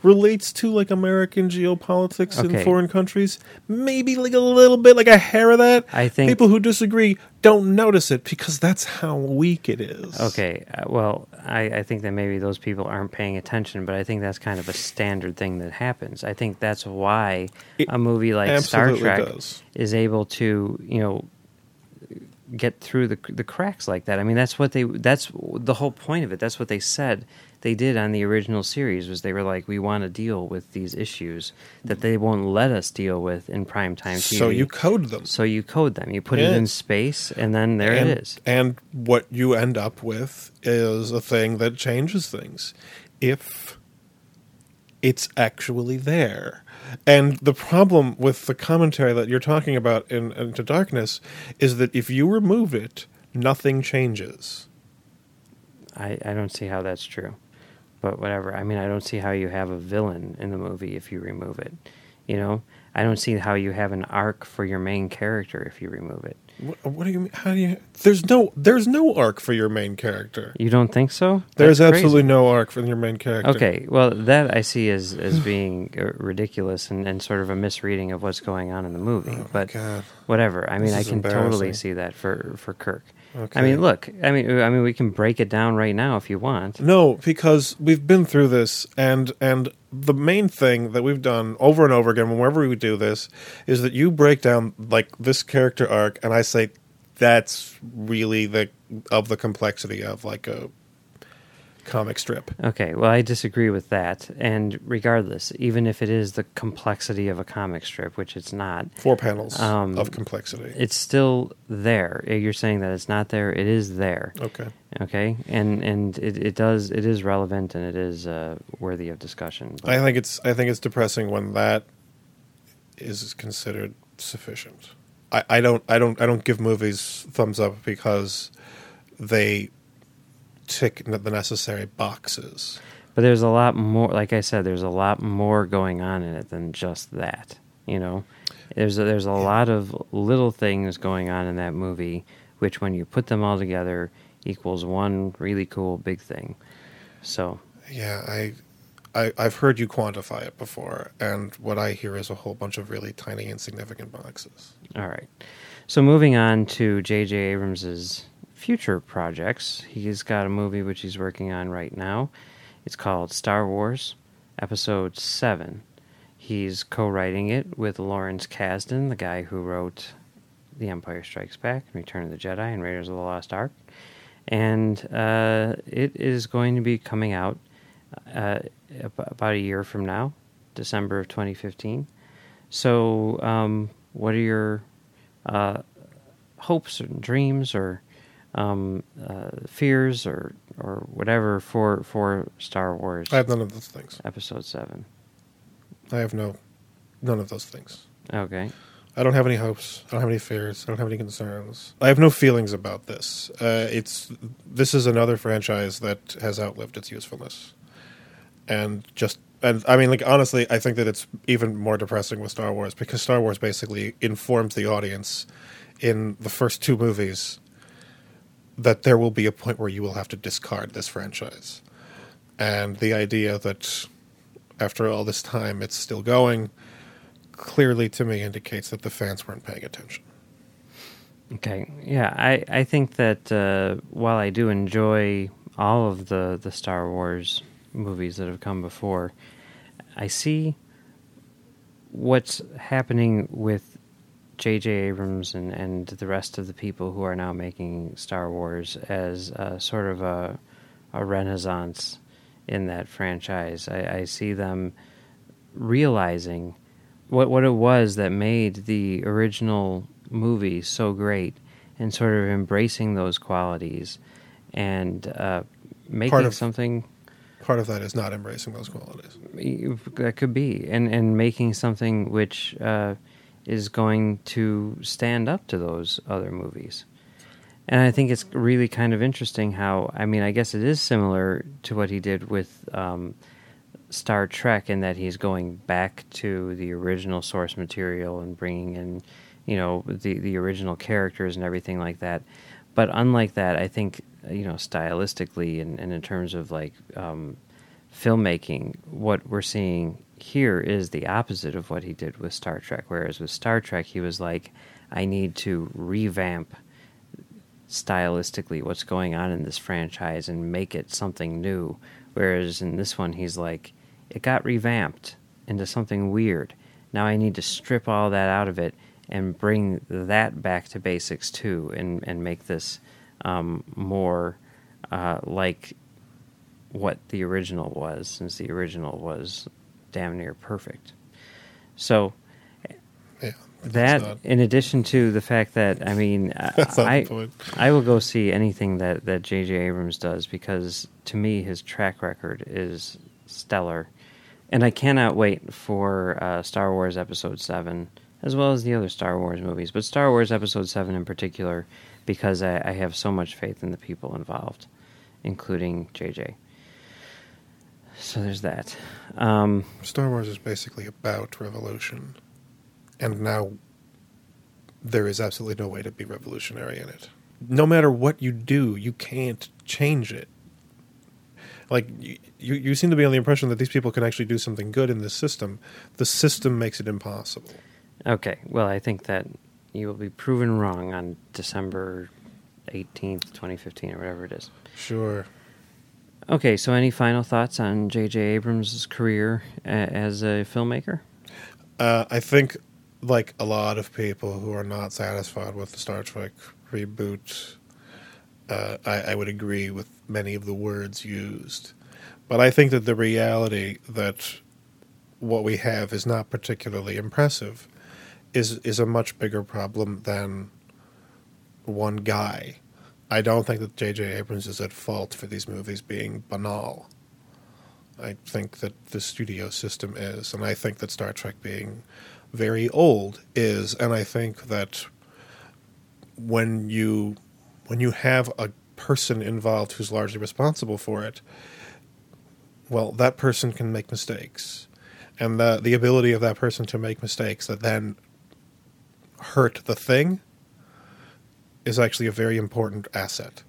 relates to like American geopolitics in foreign countries. Maybe like a little bit, like a hair of that. I think- people who disagree don't notice it because that's how weak it is. Okay, uh, well, I, I think that maybe those people aren't paying attention, but I think that's kind of a standard thing that happens. I think that's why It a movie like Star Trek does. is able to, you know, get through the the cracks like that. I mean, that's what they that's the whole point of it. That's what they said they did on the original series was they were like, we want to deal with these issues that they won't let us deal with in primetime TV. So you code them. so you code them, you put it in space, and then there and, it is. And what you end up with is a thing that changes things. If it's actually there. And the problem with the commentary that you're talking about in Into Darkness is that if you remove it, nothing changes. I, I don't see how that's true. But whatever. I mean, I don't see how you have a villain in the movie if you remove it. You know? I don't see how you have an arc for your main character if you remove it. What, what do you mean? How do you? There's no. There's no arc for your main character. You don't think so? There's That's crazy. absolutely no arc for your main character. Okay, well, that I see as, as being uh, ridiculous and, and sort of a misreading of what's going on in the movie. Oh, but God. whatever. I mean, I can totally see that for, for Kirk. Okay. I mean, look. I mean, I mean, we can break it down right now if you want. No, because we've been through this, and and the main thing that we've done over and over again, whenever we do this, is that you break down like this character arc, and I say that's really the of the complexity of like a comic strip. Okay, well, I disagree with that. And regardless, even if it is the complexity of a comic strip, which it's not, Four panels Um, of complexity. it's still there. You're saying that it's not there. It is there. okay. Okay, and and it, it does it is relevant and it is uh, worthy of discussion. But- I think it's I think it's depressing when that is considered sufficient. I, I don't I don't I don't give movies thumbs up because they tick the necessary boxes. But there's a lot more. Like I said, there's a lot more going on in it than just that. You know, there's a, there's a lot of little things going on in that movie, which when you put them all together equals one really cool big thing. So Yeah, I, I I've heard you quantify it before, and what I hear is a whole bunch of really tiny, insignificant boxes. all right. So moving on to J.J. Abrams's future projects, he's got a movie which he's working on right now. It's called Star Wars Episode Seven. He's co-writing it with Lawrence Kasdan, the guy who wrote The Empire Strikes Back, Return of the Jedi, and Raiders of the Lost Ark. And uh, it is going to be coming out uh, about a year from now, December of 2015. So, um, what are your uh, hopes and dreams, or um, uh, fears, or or whatever for for Star Wars I have none of those things. Episode Seven? I have no, none of those things. Okay. I don't have any hopes. I don't have any fears. I don't have any concerns. I have no feelings about this. Uh, it's this is another franchise that has outlived its usefulness, and just and I mean, like honestly, I think that it's even more depressing with Star Wars because Star Wars basically informs the audience in the first two movies that there will be a point where you will have to discard this franchise, and the idea that after all this time it's still going clearly to me indicates that the fans weren't paying attention. Okay. Yeah, I, I think that uh, while I do enjoy all of the, the Star Wars movies that have come before, I see what's happening with J.J. Abrams and, and the rest of the people who are now making Star Wars as a, sort of a, a renaissance in that franchise. I, I see them realizing what what it was that made the original movie so great and sort of embracing those qualities and uh, making of- something Part of that is not embracing those qualities. that could be and and making something which uh, is going to stand up to those other movies. And i think it's really kind of interesting how i mean i guess it is similar to what he did with um, star trek in that he's going back to the original source material and bringing in you know the the original characters and everything like that. But unlike that i think you know stylistically and, and in terms of like um, filmmaking what we're seeing here is the opposite of what he did with star trek. Whereas with star trek he was like i need to revamp stylistically what's going on in this franchise and make it something new. Whereas in this one he's like it got revamped into something weird. Now i need to strip all that out of it and bring that back to basics too and and make this um, more uh, like what the original was since the original was damn near perfect so Yeah, that not, in addition to the fact that i mean I. I will go see anything that that J.J. Abrams does because to me his track record is stellar, and I cannot wait for uh, Star Wars Episode Seven as well as the other Star Wars movies, but Star Wars Episode Seven in particular because I, I have so much faith in the people involved, including J.J. So there's that. Um, Star Wars is basically about revolution, and now there is absolutely no way to be revolutionary in it. No matter what you do, you can't change it. Like you, you, you seem to be on the impression that these people can actually do something good in this system. The system makes it impossible. Okay, well, I think that you will be proven wrong on December 18th, 2015, or whatever it is. Sure. Okay, so any final thoughts on J.J. Abrams' career as a filmmaker? Uh, I think, like a lot of people who are not satisfied with the Star Trek reboot, uh, I, I would agree with many of the words used. But I think that the reality that what we have is not particularly impressive is is a much bigger problem than one guy. I don't think that J.J. Abrams is at fault for these movies being banal. I think that the studio system is, and I think that Star Trek being very old is, and I think that when you when you have a person involved who's largely responsible for it, well, that person can make mistakes, and the the ability of that person to make mistakes that then hurt the thing is actually a very important asset.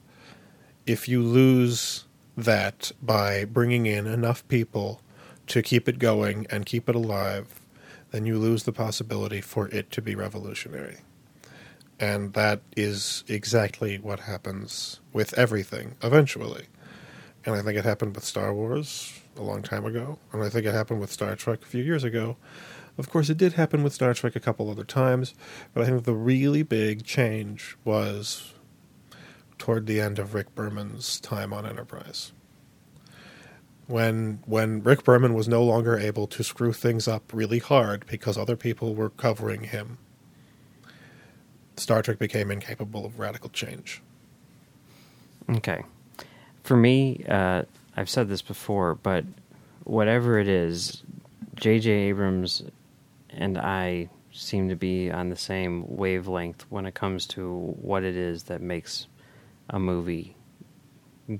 If you lose that by bringing in enough people to keep it going and keep it alive, then you lose the possibility for it to be revolutionary. And that is exactly what happens with everything eventually. And I think it happened with Star Wars a long time ago, and I think it happened with Star Trek a few years ago. Of course, it did happen with Star Trek a couple other times, but I think the really big change was toward the end of Rick Berman's time on Enterprise. When when Rick Berman was no longer able to screw things up really hard because other people were covering him, Star Trek became incapable of radical change. Okay. For me, uh, I've said this before, but whatever it is, J.J. Abrams and I seem to be on the same wavelength when it comes to what it is that makes a movie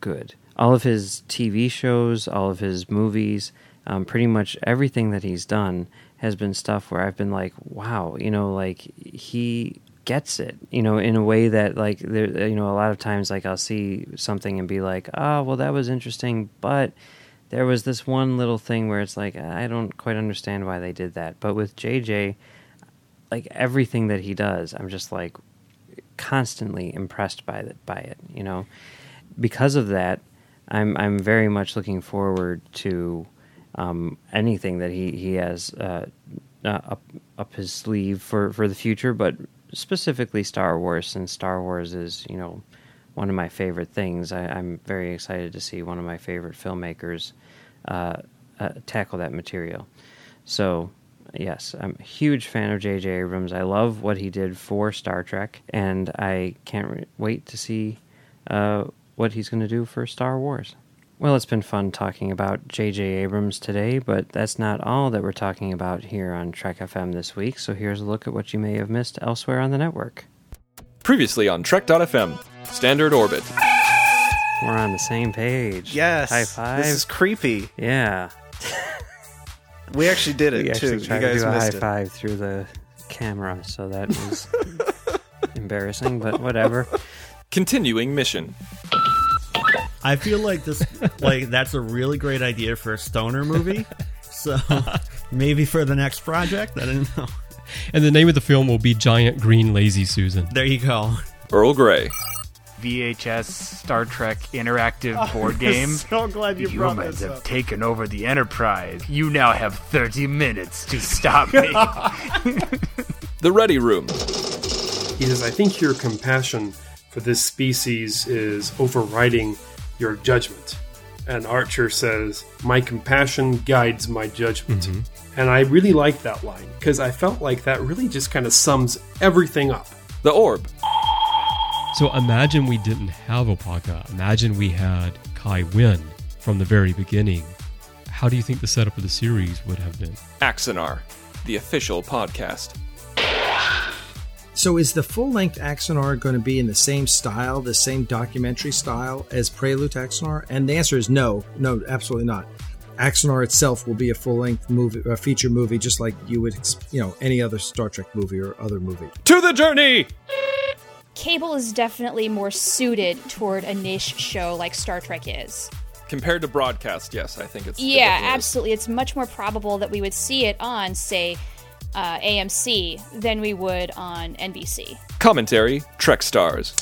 good. All of his TV shows, all of his movies, um, pretty much everything that he's done has been stuff where I've been like, wow, you know, like he gets it, you know, in a way that like there, you know, a lot of times like I'll see something and be like, oh, well, that was interesting, but there was this one little thing where it's like I don't quite understand why they did that. But with JJ, like everything that he does, I'm just like constantly impressed by it. By it, you know, because of that, I'm I'm very much looking forward to um, anything that he he has uh, uh, up up his sleeve for for the future, but specifically Star Wars, and Star Wars is you know one of my favorite things. I, am very excited to see one of my favorite filmmakers uh, uh, tackle that material. So, yes, I'm a huge fan of J.J. Abrams. I love what he did for Star Trek, and I can't re- wait to see uh, what he's going to do for Star Wars. Well, it's been fun talking about J.J. Abrams today, but that's not all that we're talking about here on Trek FM this week. So here's a look at what you may have missed elsewhere on the network. Previously on Trek.fm, Standard Orbit. We're on the same page. Yes. High five. This is creepy. yeah. We actually did it We too. actually You tried to guys do a high it. five through the camera, so that was embarrassing, but whatever. Continuing mission. I feel like this, like that's a really great idea for a stoner movie. So maybe for the next project, I don't know. And the name of the film will be Giant Green Lazy Susan. There you go. Earl Grey. VHS Star Trek interactive oh, board game. So glad The humans have taken over the Enterprise. You now have 30 minutes to stop me. The Ready Room. He says, I think your compassion for this species is overriding your judgment. And Archer says, My compassion guides my judgment. Mm-hmm. And I really like that line because I felt like that really just kind of sums everything up. The Orb. So imagine we didn't have Opaka. Imagine we had Kai Wynn from the very beginning. How do you think the setup of the series would have been? Axanar. The official podcast. So is the full length Axanar going to be in the same style, the same documentary style as Prelude to Axanar? And the answer is no, no, absolutely not. Axanar itself will be a full length movie, a feature movie, just like you would, you know, any other Star Trek movie or other movie. To the journey! Cable is definitely more suited toward a niche show like Star Trek is. Compared to broadcast, yes, I think it's. it Yeah, definitely is. absolutely. It's much more probable that we would see it on, say, uh, AMC than we would on NBC. Commentary Trek Stars.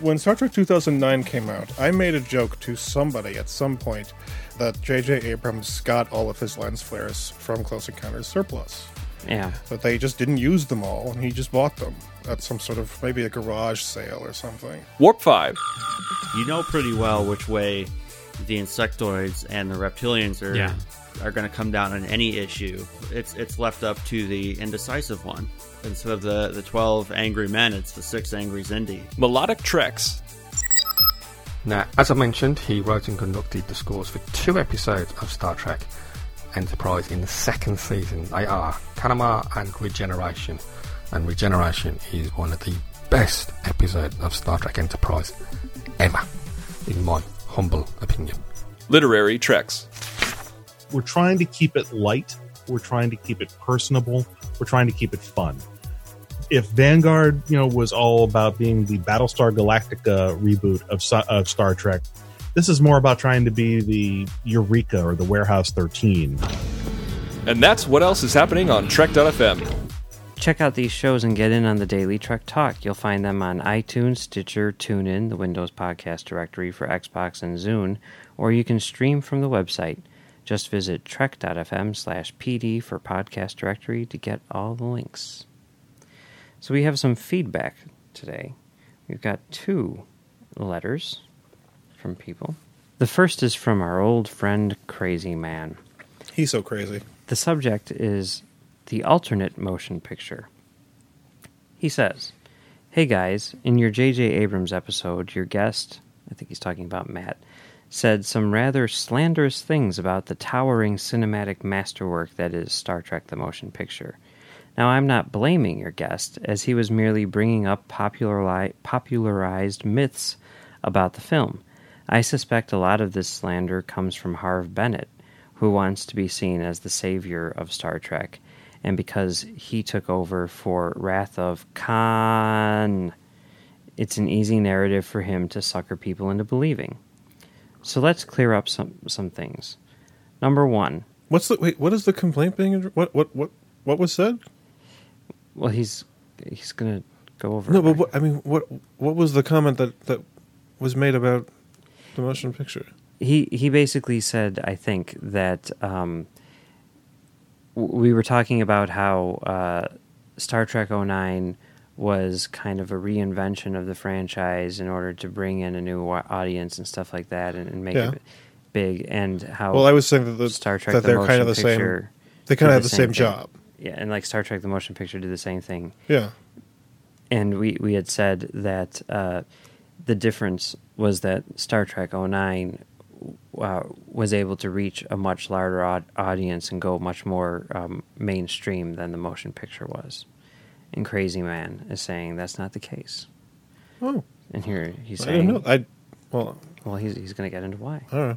When Star Trek 2009 came out, I made a joke to somebody at some point that J.J. Abrams got all of his lens flares from Close Encounters surplus. Yeah. That they just didn't use them all, and he just bought them at some sort of maybe a garage sale or something. Warp 5. You know pretty well which way the insectoids and the reptilians are Yeah. are going to come down on any issue. It's it's left up to the indecisive one. Instead of the the twelve angry men, it's the six angry Xindi. Melodic Treks. Now, as I mentioned, he wrote and conducted the scores for two episodes of Star Trek Enterprise in the second season. They are Panama and Regeneration. And Regeneration is one of the best episodes of Star Trek Enterprise ever, in my humble opinion. Literary Treks. We're trying to keep it light. We're trying to keep it personable. We're trying to keep it fun. If Vanguard, you know, was all about being the Battlestar Galactica reboot of, of Star Trek, this is more about trying to be the Eureka or the Warehouse 13. And that's what else is happening on Trek.fm. Check out these shows and get in on the Daily Trek Talk. You'll find them on iTunes, Stitcher, TuneIn, the Windows Podcast Directory for Xbox and Zune, or you can stream from the website. Just visit trek.fm slash PD for podcast directory to get all the links. So we have some feedback today. We've got two letters from people. The first is from our old friend Crazy Man. He's so crazy. The subject is the alternate motion picture. He says, Hey guys, in your J.J. Abrams episode, your guest, I think he's talking about Matt, said some rather slanderous things about the towering cinematic masterwork that is Star Trek the Motion Picture. Now, I'm not blaming your guest, as he was merely bringing up populari- popularized myths about the film. I suspect a lot of this slander comes from Harve Bennett, who wants to be seen as the savior of Star Trek, and because he took over for Wrath of Khan, it's an easy narrative for him to sucker people into believing. So let's clear up some some things. Number one, What's the wait? What is the complaint being? What what what what was said? well, he's he's gonna go over. No, but what, I mean, what what was the comment that that was made about the motion picture? he he basically said, I think that um, we were talking about how uh, Star Trek 09 was kind of a reinvention of the franchise in order to bring in a new audience and stuff like that, and, and make Yeah. it big. And how Well, I was saying that the- Star Trek that the they're kind of the same- they kinda did have the same thing. job. Yeah, and like Star Trek the motion picture did the same thing Yeah. and we, we had said that uh, the difference was that Star Trek 09 uh, was able to reach a much larger aud- audience and go much more um, mainstream than the motion picture was. And Crazy Man is saying that's not the case. Oh. And here he's I saying, didn't know. I well, well, he's, he's going to get into why. all right.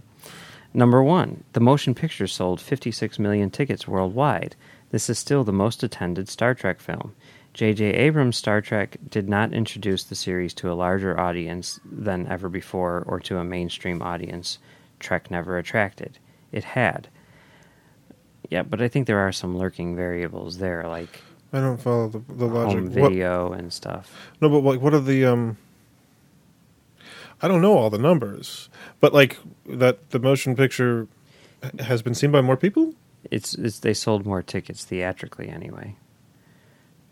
Number one, the motion picture sold 56 million tickets worldwide. This is still the most attended Star Trek film. J.J. Abrams' Star Trek did not introduce the series to a larger audience than ever before or to a mainstream audience Trek never attracted. It had. Yeah, but I think there are some lurking variables there, like I don't follow the the logic. home What- video and stuff. No, but like, what are the um? I don't know all the numbers, but like that the motion picture has been seen by more people. It's, it's they sold more tickets theatrically anyway.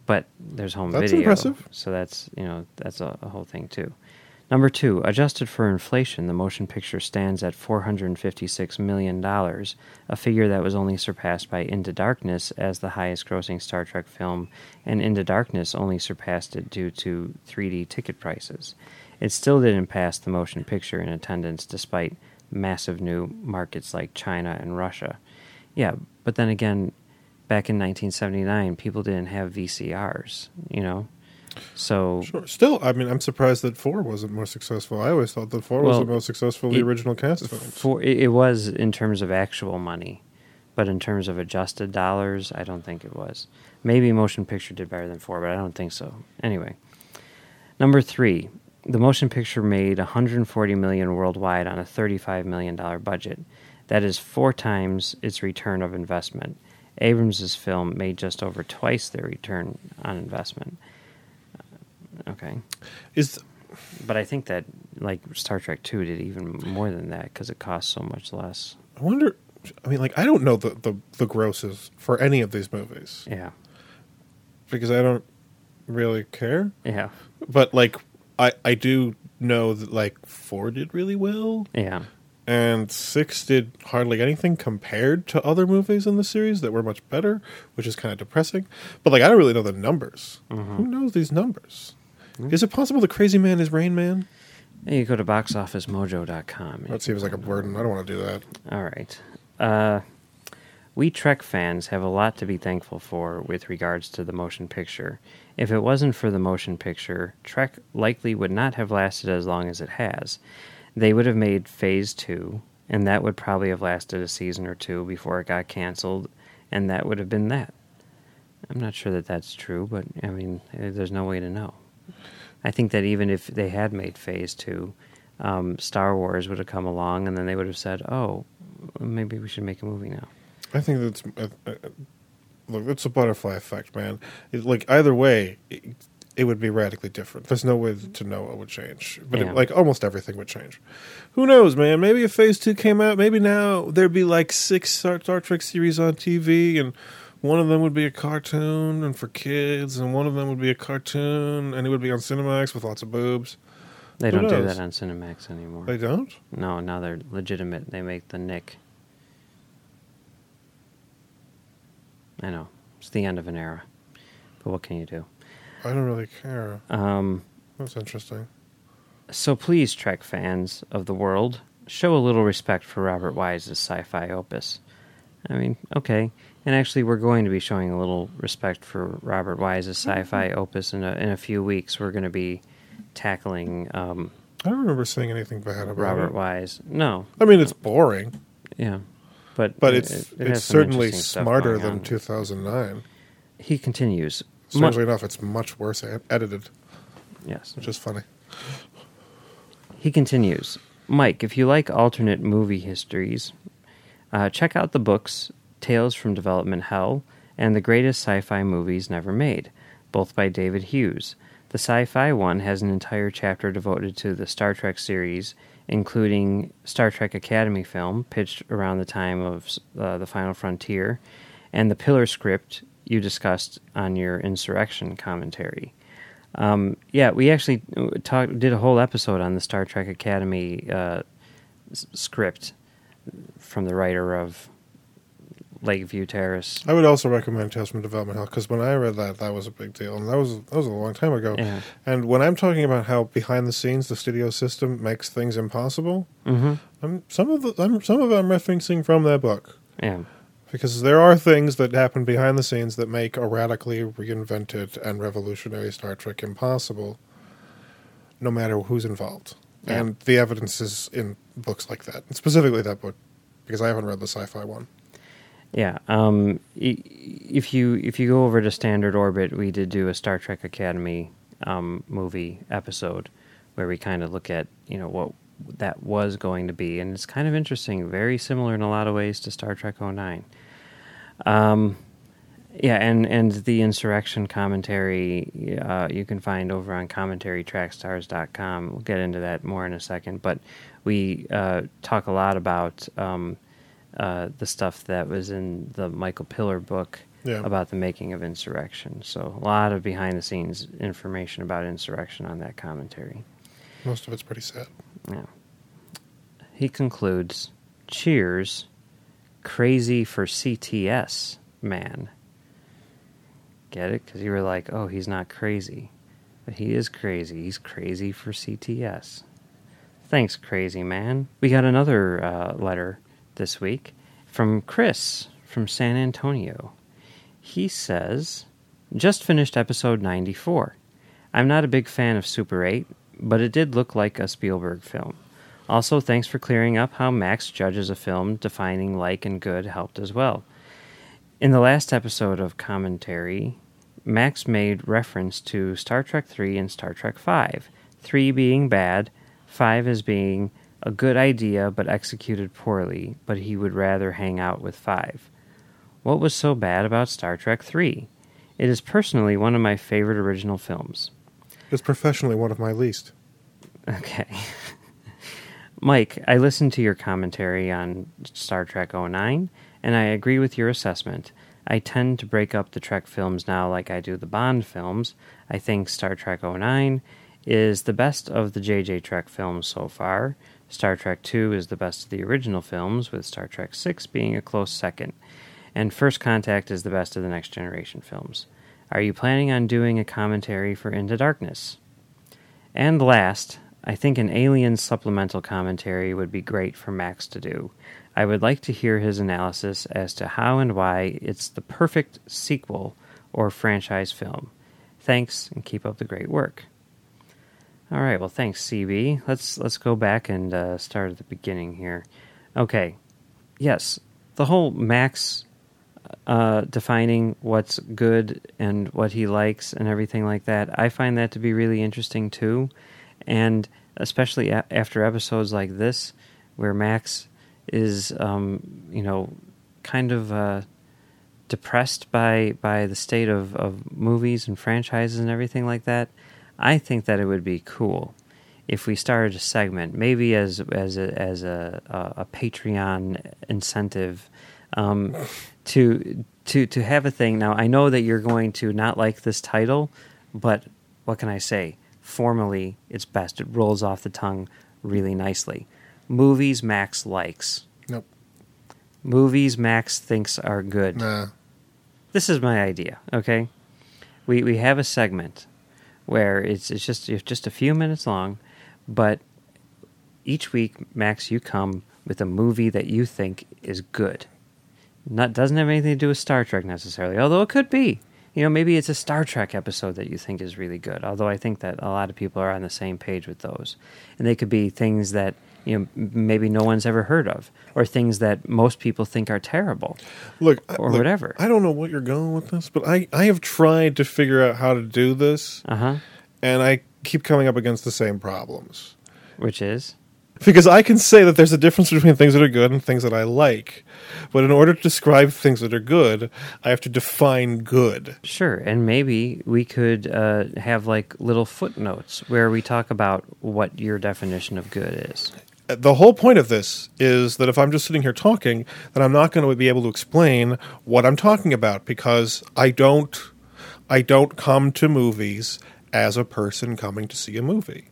But there's home That's video, impressive. so that's you know that's a, a whole thing too. Number two, adjusted for inflation, the motion picture stands at four hundred and fifty-six million dollars, a figure that was only surpassed by Into Darkness as the highest-grossing Star Trek film, and Into Darkness only surpassed it due to 3D ticket prices. It still didn't pass the motion picture in attendance, despite massive new markets like China and Russia. Yeah, but then again, back in 1979, people didn't have VCRs, you know? So Sure. Still, I mean, I'm surprised that four wasn't more successful. I always thought that four was the most successful of the it- original cast films. It, it was in terms of actual money, but in terms of adjusted dollars, I don't think it was. Maybe Motion Picture did better than four, but I don't think so. Anyway, number three, the motion picture made 140 million worldwide on a 35 million dollar budget. That is four times its return of investment. Abrams' film made just over twice their return on investment. Okay. Is But I think that like Star Trek Two did even more than that because it cost so much less. I wonder. I mean, like, I don't know the, the, the grosses for any of these movies. Yeah. Because I don't really care. Yeah. But, like, I, I do know that, like, four did really well. Yeah. And six did hardly anything compared to other movies in the series that were much better, which is kind of depressing. But, like, I don't really know the numbers. Mm-hmm. Who knows these numbers? Is it possible the crazy man is Rain Man? You go to boxofficemojo.com. That seems like a burden. I don't want to do that. All right. Uh, we Trek fans have a lot to be thankful for with regards to the motion picture. If it wasn't for the motion picture, Trek likely would not have lasted as long as it has. They would have made Phase 2, and that would probably have lasted a season or two before it got canceled, and that would have been that. I'm not sure that that's true, but I mean, eh, there's no way to know. I think that even if they had made Phase 2, um, Star Wars would have come along, and then they would have said, oh, maybe we should make a movie now. I think that's uh, uh, look. It's a butterfly effect, man. It, like either way, it, it would be radically different. There's no way to know what would change, but Yeah. it, like almost everything would change. Who knows, man? Maybe if Phase Two came out, maybe now there'd be like six Star, Star Trek series on TV, and one of them would be a cartoon and for kids, and one of them would be a cartoon, and it would be on Cinemax with lots of boobs. They Who don't do that on Cinemax anymore. They don't? No, now they're legitimate. They make the Nick. I know. It's the end of an era. But what can you do? I don't really care. Um, That's interesting. so please, Trek fans of the world, show a little respect for Robert Wise's sci-fi opus. I mean, okay, and actually, we're going to be showing a little respect for Robert Wise's sci-fi opus in a in a few weeks. We're going to be tackling um, I don't remember saying anything bad about Robert it. Wise. No, I mean, it's boring. Yeah, but but it's it- it it's certainly smarter than on. 2009. He continues. Strangely Mu- enough, it's much worse ed- edited. Yes, which is funny. He continues, Mike, if you like alternate movie histories, uh, check out the books Tales from Development Hell and The Greatest Sci Fi Movies Never Made, both by David Hughes. The sci fi one has an entire chapter devoted to the Star Trek series, including Star Trek Academy film, pitched around the time of uh, The Final Frontier, and the Piller script you discussed on your insurrection commentary. Um, yeah, we actually uh, did a whole episode on the Star Trek Academy uh, s- script from the writer of Lakeview Terrace. I would also recommend from Development Hell because when I read that, that was a big deal, and that was that was a long time ago. Yeah. And when I'm talking about how behind the scenes the studio system makes things impossible, Mhm. I'm, some of the I'm, some of it I'm referencing from that book. Yeah. Because there are things that happen behind the scenes that make a radically reinvented and revolutionary Star Trek impossible, no matter who's involved. Yeah. And the evidence is in books like that, and specifically that book, because I haven't read the sci-fi one. Yeah. Um, if you if you go over to Standard Orbit, we did do a Star Trek Academy um, movie episode where we kind of look at you know what that was going to be, and it's kind of interesting. Very similar in a lot of ways to Star Trek 09. Um, yeah, and and the insurrection commentary uh, you can find over on commentarytrekstars.com. We'll get into that more in a second, but we uh, talk a lot about um, uh, the stuff that was in the Michael Piller book Yeah. about the making of insurrection. So a lot of behind the scenes information about insurrection on that commentary. Most of it's pretty sad. Yeah. He concludes, "Cheers, crazy for CTS, man." Get it? Because you were like, "Oh, he's not crazy," but he is crazy. He's crazy for CTS. Thanks, crazy man. We got another uh, letter this week from Chris from San Antonio. He says, Just finished episode 94. I'm not a big fan of Super 8, but it did look like a Spielberg film. Also, thanks for clearing up how Max judges a film, defining like and good helped as well. In the last episode of commentary, Max made reference to Star Trek 3 and Star Trek 5, 3 being bad, 5 as being a good idea but executed poorly, but he would rather hang out with 5. What was so bad about Star Trek 3? It is personally one of my favorite original films. It's professionally one of my least. Okay. Mike, I listened to your commentary on Star Trek 09, and I agree with your assessment. I tend to break up the Trek films now like I do the Bond films. I think Star Trek 09 is the best of the JJ Trek films so far. Star Trek II is the best of the original films, with Star Trek 6 being a close second. And First Contact is the best of the Next Generation films. Are you planning on doing a commentary for Into Darkness? And last, I think an Alien supplemental commentary would be great for Max to do. I would like to hear his analysis as to how and why it's the perfect sequel or franchise film. Thanks and keep up the great work. All right, well, thanks, CB. Let's let's go back and uh, start at the beginning here. Okay, yes, the whole Max uh, defining what's good and what he likes and everything like that. I find that to be really interesting too, and especially a- after episodes like this, where Max is, um, you know, kind of uh, depressed by by the state of, of movies and franchises and everything like that. I think that it would be cool if we started a segment, maybe as as a as a a, a Patreon incentive, um, to to to have a thing. Now I know that you're going to not like this title, but what can I say? Formally, it's best. It rolls off the tongue really nicely. Movies Max likes. Nope. Movies Max thinks are good. Nah. This is my idea. Okay, we we have a segment where it's it's just it's just a few minutes long, but each week, Max, you come with a movie that you think is good. Not doesn't have anything to do with Star Trek necessarily, although it could be. You know, maybe it's a Star Trek episode that you think is really good. Although I think that a lot of people are on the same page with those, and they could be things that you know maybe no one's ever heard of, or things that most people think are terrible. Look, or look, whatever. I don't know what you're going with this, but I, I have tried to figure out how to do this, uh-huh. and I keep coming up against the same problems. Which is? Because I can say that there's a difference between things that are good and things that I like, but in order to describe things that are good, I have to define good. Sure, and maybe we could uh, have like little footnotes where we talk about what your definition of good is. The whole point of this is that if I'm just sitting here talking, then I'm not going to be able to explain what I'm talking about because I don't I don't come to movies as a person coming to see a movie.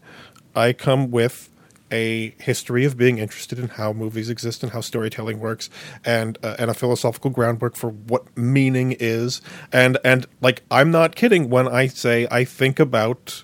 I come with a history of being interested in how movies exist and how storytelling works and uh, and a philosophical groundwork for what meaning is and and like I'm not kidding when I say I think about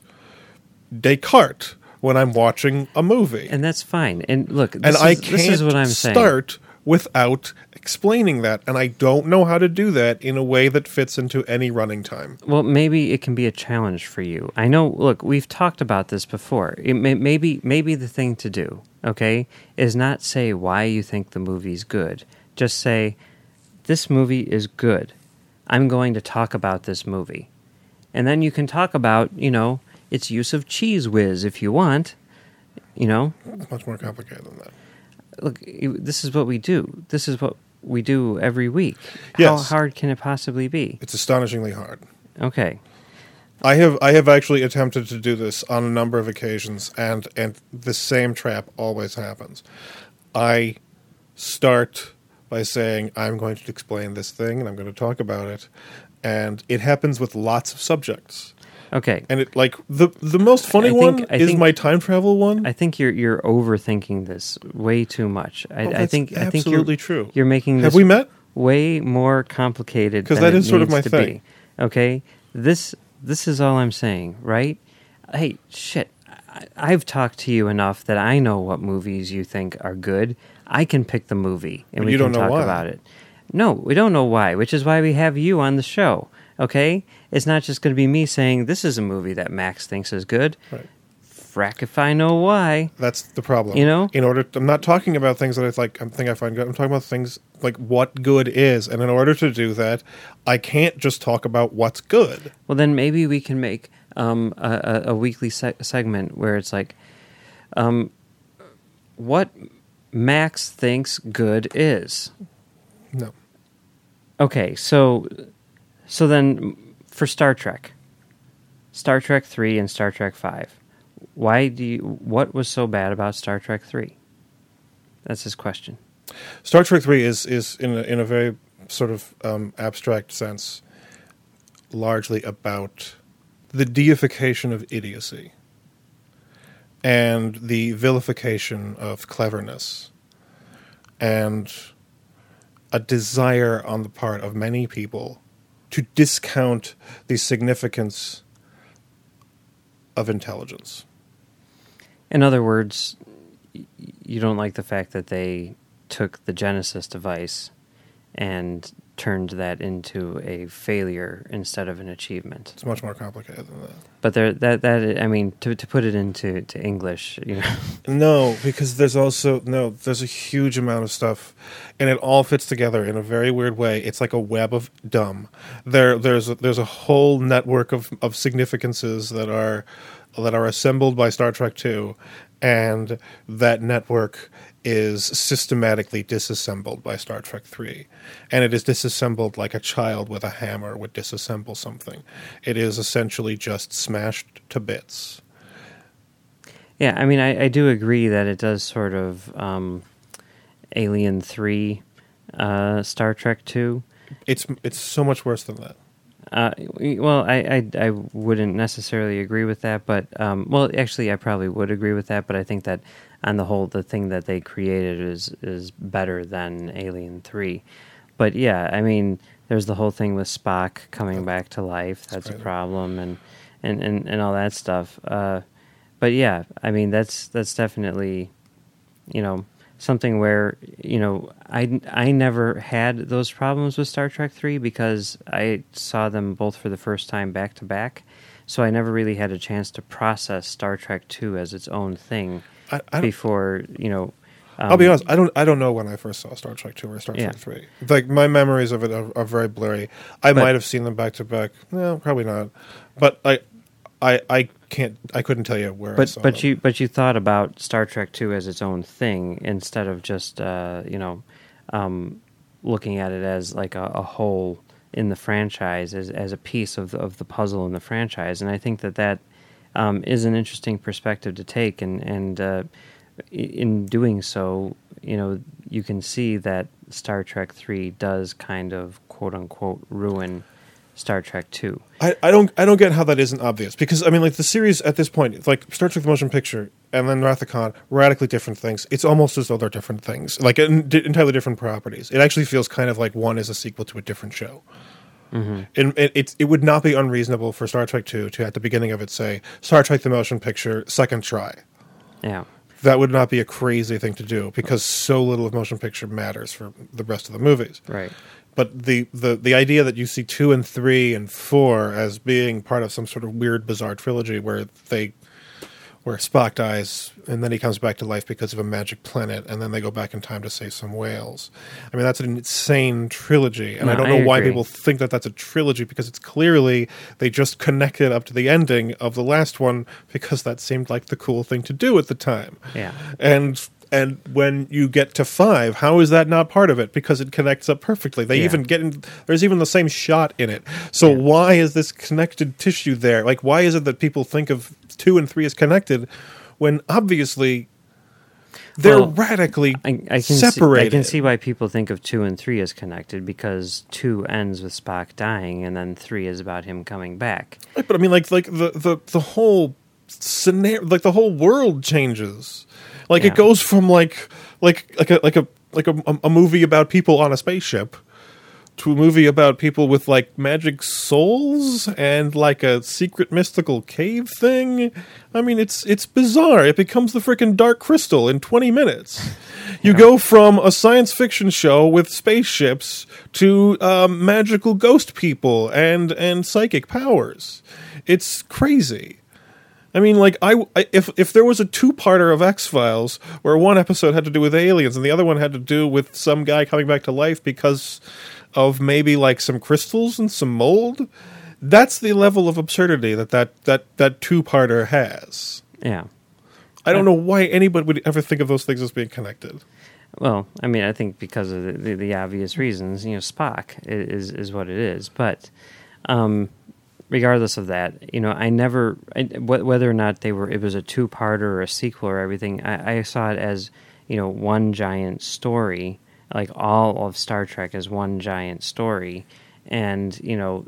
Descartes when I'm watching a movie. And that's fine. And look, this and is, I this can't is what I'm saying. start without explaining that, and I don't know how to do that in a way that fits into any running time. Well, maybe it can be a challenge for you. I know. Look, we've talked about this before. It may, maybe, maybe the thing to do, okay, is not say why you think the movie's good. Just say, "This movie is good. I'm going to talk about this movie," and then you can talk about, you know, its use of cheese whiz if you want. You know, It's much more complicated than that. look, this is what we do. This is what we do every week. Yes. How hard can it possibly be? It's astonishingly hard. Okay. I have I have actually attempted to do this on a number of occasions, and and the same trap always happens. I start by saying I'm going to explain this thing, and I'm going to talk about it, and it happens with lots of subjects. Okay. And it like the the most funny I one is think- my time travel one. I think you're you're overthinking this way too much. I, Oh, I think I think absolutely you're, true. You're making Have this we met? way more complicated because that is sort of my thing. Be. Okay, this this is all I'm saying, right? Hey, shit. I, I've talked to you enough that I know what movies you think are good. I can pick the movie and But we you can talk why. about it. No, we don't know why, which is why we have you on the show. Okay, it's not just going to be me saying this is a movie that Max thinks is good. Right. Frack if I know why. That's the problem. You know? in order, I'm not talking about things that I like. I think I find good. I'm talking about things like what good is, and in order to do that, I can't just talk about what's good. Well, then maybe we can make um, a, a, a weekly se- segment where it's like, um, what Max thinks good is. No. Okay, so so then for Star Trek, Star Trek three and Star Trek five, why do you? What was so bad about Star Trek Three? That's his question. Star Trek Three is is in a, in a very sort of um, abstract sense, largely about the deification of idiocy and the vilification of cleverness and a desire on the part of many people to discount the significance of intelligence. In other words, you don't like the fact that they took the Genesis device and turned that into a failure instead of an achievement. It's much more complicated than that. But there, that that I mean, to to put it into to English, you know, No, because there's also no. There's a huge amount of stuff, and it all fits together in a very weird way. It's like a web of dumb. There, there's a, there's a whole network of of significances that are that are assembled by Star Trek Two, and that network is systematically disassembled by Star Trek Three, and it is disassembled like a child with a hammer would disassemble something. It is essentially just smashed to bits. yeah. I mean, I, I do agree that it does sort of um, Alien Three, uh, Star Trek Two. It's it's so much worse than that. Uh, well, I, I I wouldn't necessarily agree with that, but um, well, actually, I probably would agree with that. But I think that on the whole, the thing that they created is is better than Alien Three. But yeah, I mean, there's the whole thing with Spock coming back to life. That's a problem, and and and, and all that stuff. Uh, but yeah, I mean, that's that's definitely, you know, something where you know I I never had those problems with Star Trek three because I saw them both for the first time back to back, so I never really had a chance to process Star Trek two as its own thing I- I before you know. I'll be um, honest. I don't. I don't know when I first saw Star Trek Two or Star Yeah. Trek Three. Like my memories of it are, are very blurry. I But- might have seen them back to back. No, probably not. But I, I, I can't. I couldn't tell you where. But but them. you but you thought about Star Trek Two as its own thing instead of just uh, you know um, looking at it as like a, a whole in the franchise as as a piece of the, of the puzzle in the franchise, and I think that that um, is an interesting perspective to take, and and uh, in doing so, you know, you can see that Star Trek Three does kind of quote unquote ruin Star Trek Two. I, I don't I don't get how that isn't obvious because I mean like the series at this point it's like Star Trek the motion picture and then Wrath of Khan radically different things. It's almost as though they're different things, like entirely different properties. It actually feels kind of like one is a sequel to a different show. Mhm. And it, it it would not be unreasonable for Star Trek Two to at the beginning of it say Star Trek the motion picture second try. Yeah. That would not be a crazy thing to do because so little of motion picture matters for the rest of the movies. Right. But the, the, the idea that you see two and three and four as being part of some sort of weird, bizarre trilogy where they where Spock dies and then he comes back to life because of a magic planet, and then they go back in time to save some whales. I mean, that's an insane trilogy, and I don't I know why people think that that's a trilogy because it's clearly they just connected up to the ending of the last one because that seemed like the cool thing to do at the time. Yeah. And and when you get to five, how is that not part of it? Because it connects up perfectly. They Yeah. even get in. There's even the same shot in it. So why is this connected tissue there? Like, why is it that people think of two and three as connected when obviously they're Well, radically I, I can separated? See, I can see why people think of two and three as connected because two ends with Spock dying, and then three is about him coming back. Right, but I mean, like, like the the the whole scenario, like the whole world changes. Like Yeah. it goes from like like like a like a like a, a movie about people on a spaceship to a movie about people with like magic souls and like a secret mystical cave thing. I mean, it's it's bizarre. It becomes the freaking Dark Crystal in twenty minutes. You go from a science fiction show with spaceships to um, magical ghost people and and psychic powers. It's crazy. I mean, like I, I- if if there was a two-parter of X Files where one episode had to do with aliens and the other one had to do with some guy coming back to life because of maybe like some crystals and some mold, that's the level of absurdity that that that that two-parter has. Yeah. I don't know why anybody would ever think of those things as being connected. Well, I mean, I think because of the, the, the obvious reasons, you know, Spock is is what it is. But, um, regardless of that, you know, I never I, whether or not they were it was a two parter or a sequel or everything. I, I saw it as you know one giant story, like all of Star Trek is one giant story, and you know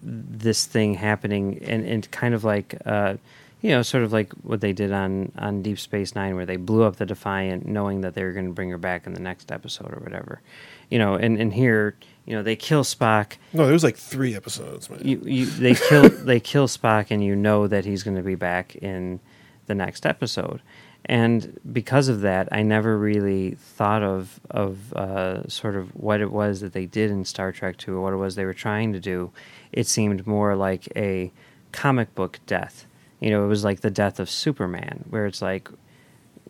this thing happening and, and kind of like uh, you know sort of like what they did on on Deep Space Nine where they blew up the Defiant knowing that they were going to bring her back in the next episode or whatever, you know, and and here you know they kill Spock. No, there was like three episodes, man. You, you they kill they kill Spock and you know that he's going to be back in the next episode. And because of that, I never really thought of of uh, sort of what it was that they did in Star Trek Two, or what it was they were trying to do. It seemed more like a comic book death. You know, it was like the death of Superman, where it's like,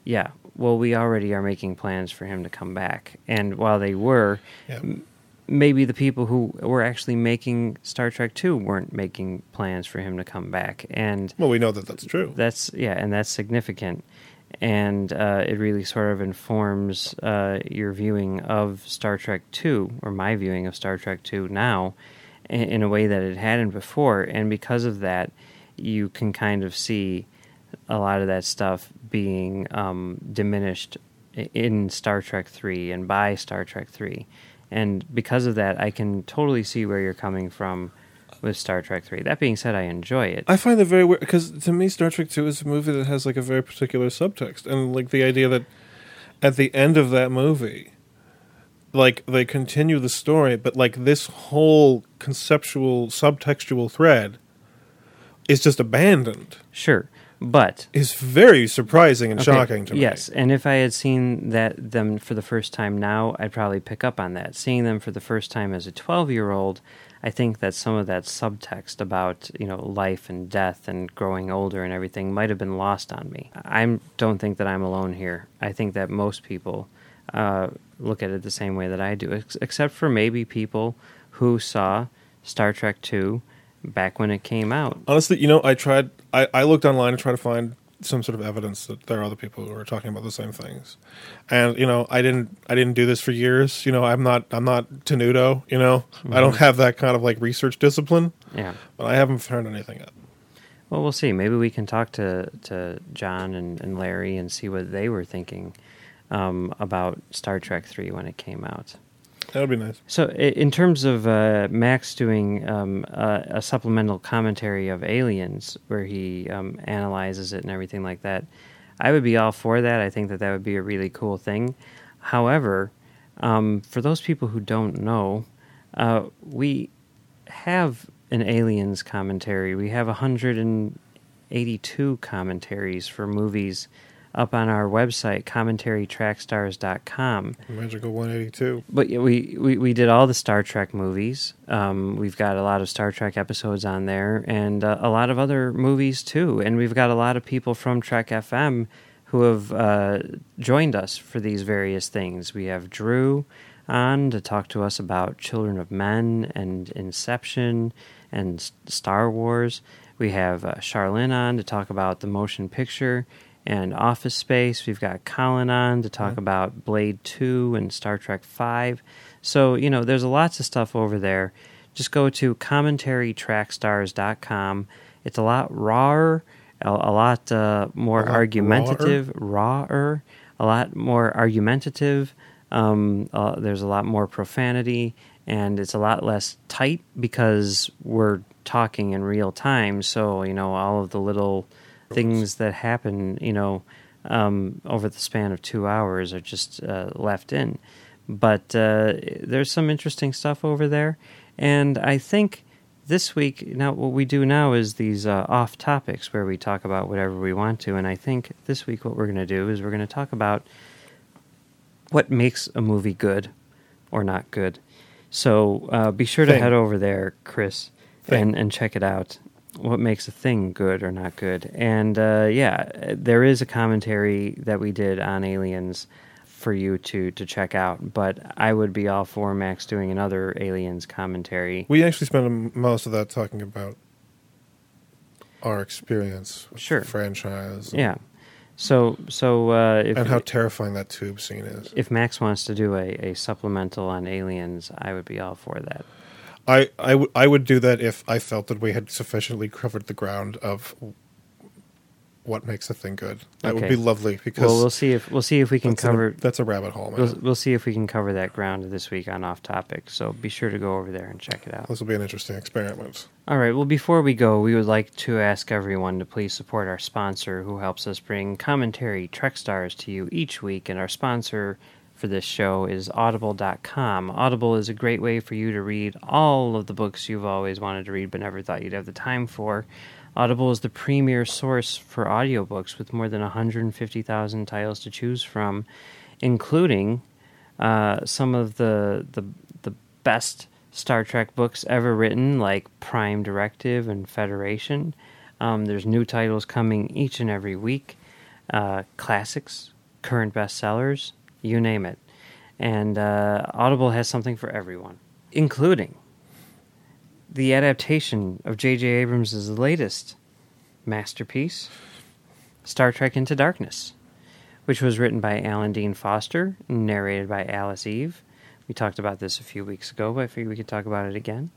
yeah, well, we already are making plans for him to come back. And while they were, Yeah. m- maybe the people who were actually making Star Trek 2 weren't making plans for him to come back. And Well, we know that that's true. That's yeah, and that's significant. And uh, it really sort of informs uh, your viewing of Star Trek 2, or my viewing of Star Trek 2 now, in, in a way that it hadn't before. And because of that, you can kind of see a lot of that stuff being um, diminished in Star Trek 3 and by Star Trek 3. And because of that, I can totally see where you're coming from with Star Trek 3. That being said, I enjoy it. I find it very weird because to me, Star Trek Two is a movie that has like a very particular subtext, and like the idea that at the end of that movie, like they continue the story, but like this whole conceptual subtextual thread is just abandoned. Sure, but is very surprising and Okay, shocking to me. Yes, and if I had seen that them for the first time now, I'd probably pick up on that. Seeing them for the first time as a 12-year-old, I think that some of that subtext about, you know, life and death and growing older and everything might have been lost on me. I don't think that I'm alone here. I think that most people uh, look at it the same way that I do, ex- except for maybe people who saw Star Trek 2 back when it came out. Honestly, you know, I tried. I, I looked online and tried to find some sort of evidence that there are other people who are talking about the same things, and you know, I didn't. I didn't do this for years. You know, I'm not. I'm not Tenuto. You know, I don't Mhm. have that kind of like research discipline. Yeah. but I haven't found anything yet. Well, we'll see. Maybe we can talk to, to John and, and Larry and see what they were thinking um, about Star Trek 3 when it came out. That would be nice. So, in terms of uh, Max doing um, a, a supplemental commentary of Aliens, where he um, analyzes it and everything like that, I would be all for that. I think that that would be a really cool thing. However, um, for those people who don't know, uh, we have an Aliens commentary. We have 182 commentaries for movies up on our website, commentarytrekstars.com. Magical 182. But we, we, we did all the Star Trek movies. Um, we've got a lot of Star Trek episodes on there and uh, a lot of other movies too. And we've got a lot of people from Trek FM who have uh, joined us for these various things. We have Drew on to talk to us about Children of Men and Inception and Star Wars. We have uh, Charlene on to talk about the motion picture and Office Space. We've got Colin on to talk about Blade 2 and Star Trek 5. So, you know, there's lots of stuff over there. Just go to commentarytrekstars.com. It's a lot rawer, a, a lot uh, more A lot argumentative, rawer, a lot more argumentative. Um, uh, there's a lot more profanity, and it's a lot less tight because we're talking in real time. So, you know, all of the little things that happen, you know, um, over the span of two hours are just uh, left in. But uh, there's some interesting stuff over there. And I think this week, now what we do now is these uh, off topics where we talk about whatever we want to. And I think this week what we're going to do is we're going to talk about what makes a movie good or not good. So uh, be sure to Thing. head over there, Chris, Thing. and, and check it out. What makes a thing good or not good? And uh, yeah, there is a commentary that we did on Aliens for you to to check out. But I would be all for Max doing another Aliens commentary. We actually spent most of that talking about our experience with Sure. the franchise. Yeah. So so uh, if and how terrifying that tube scene is. if Max wants to do a, a supplemental on Aliens, I would be all for that. I, I, w- I would do that if I felt that we had sufficiently covered the ground of what makes a thing good. That would be lovely because well, we'll see if we'll see if we can that's cover. that's a rabbit hole, man. We'll, we'll see if we can cover that ground this week on off topic. So be sure to go over there and check it out. this will be an interesting experiment. All right. Well, before we go, we would like to ask everyone to please support our sponsor, who helps us bring commentary Trek Stars to you each week. And our sponsor for this show is Audible.com. Audible is a great way for you to read all of the books you've always wanted to read but never thought you'd have the time for. Audible is the premier source for audiobooks with more than 150,000 titles to choose from, including uh, some of the, the the best Star Trek books ever written, like Prime Directive and Federation. Um, there's new titles coming each and every week, uh, classics, current bestsellers, you name it. And uh, Audible has something for everyone, including the adaptation of J.J. Abrams' latest masterpiece, Star Trek Into Darkness, which was written by Alan Dean Foster, and narrated by Alice Eve. We talked about this a few weeks ago, but I figured we could talk about it again.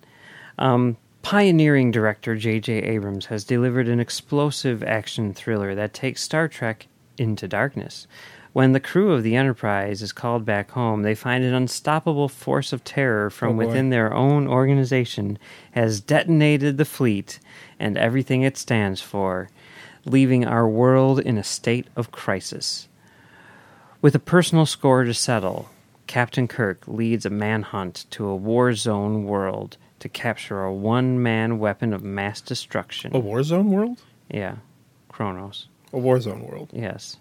Um, pioneering director J.J. Abrams has delivered an explosive action thriller that takes Star Trek into darkness. When the crew of the Enterprise is called back home, they find an unstoppable force of terror from Oh, within their own organization has detonated the fleet and everything it stands for, leaving our world in a state of crisis. With a personal score to settle, Captain Kirk leads a manhunt to a war zone world to capture a one man weapon of mass destruction. A war zone world? Yeah, Kronos. A war zone world. Yes.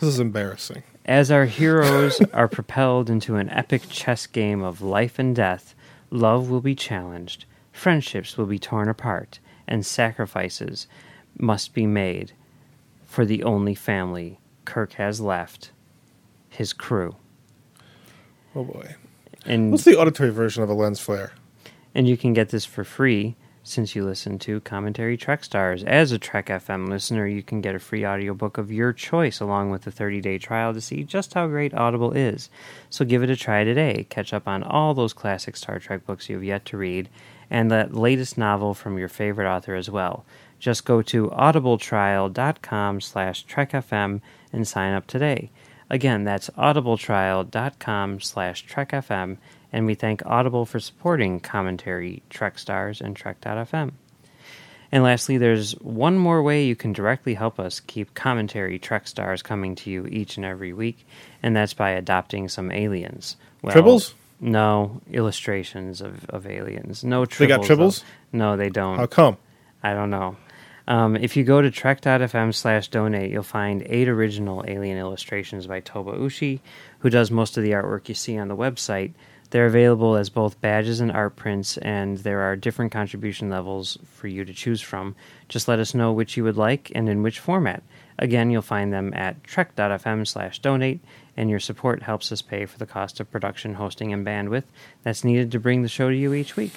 This is embarrassing. As our heroes are propelled into an epic chess game of life and death, love will be challenged, friendships will be torn apart, and sacrifices must be made for the only family Kirk has left his crew. Oh boy. And What's the auditory version of a lens flare? And you can get this for free since you listen to Commentary Trek Stars. As a Trek FM listener, you can get a free audiobook of your choice along with a 30-day trial to see just how great Audible is. So give it a try today. Catch up on all those classic Star Trek books you've yet to read and that latest novel from your favorite author as well. Just go to audibletrial.com slash trekfm and sign up today. Again, that's audibletrial.com slash trekfm, and we thank Audible for supporting commentary Trek Stars and Trek.fm. And lastly, there's one more way you can directly help us keep commentary Trek Stars coming to you each and every week, and that's by adopting some aliens. Tribbles? No, illustrations of, of aliens. No tribbles. They got though. tribbles? No, they don't. How come? I don't know. Um, if you go to trek.fm slash donate, you'll find eight original alien illustrations by Toba Ushi, who does most of the artwork you see on the website. They're available as both badges and art prints, and there are different contribution levels for you to choose from. Just let us know which you would like and in which format. Again, you'll find them at trek.fm slash donate, and your support helps us pay for the cost of production, hosting, and bandwidth that's needed to bring the show to you each week.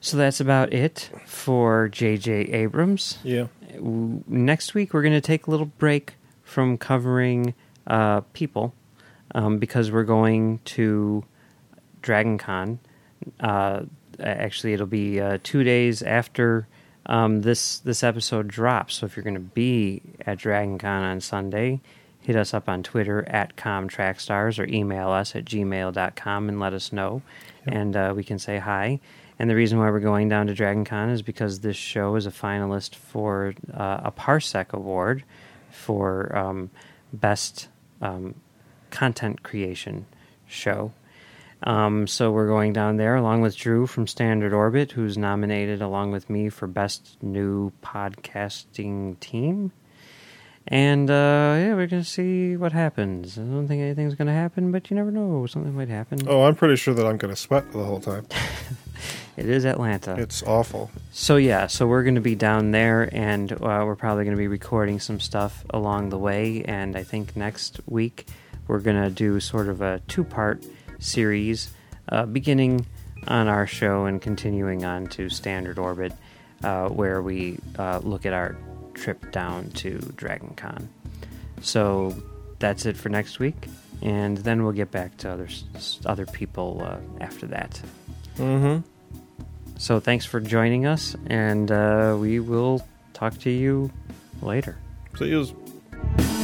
So that's about it for J.J. Abrams. Yeah. Next week, we're going to take a little break from covering uh, people um, because we're going to Dragon Con. Uh, actually, it'll be uh, two days after um, this this episode drops. So if you're going to be at Dragon Con on Sunday, hit us up on Twitter at ComTrekStars or email us at gmail.com and let us know, and uh, we can say hi. And the reason why we're going down to Dragon Con is because this show is a finalist for uh, a Parsec Award for um, Best um, Content Creation Show. Um, so we're going down there along with Drew from Standard Orbit, who's nominated along with me for Best New Podcasting Team. And uh, yeah, we're gonna see what happens. I don't think anything's gonna happen, but you never know. Something might happen. Oh, I'm pretty sure that I'm going to sweat the whole time. It is Atlanta. It's awful. So yeah, so we're going to be down there, and uh, we're probably going to be recording some stuff along the way. And I think next week we're going to do sort of a two-part series, uh, beginning on our show and continuing on to Standard Orbit, uh, where we uh, look at our trip down to Dragon Con. So that's it for next week. and then we'll get back to other other people uh, after that. Mm-hmm. So thanks for joining us, and uh, we will talk to you later. See you.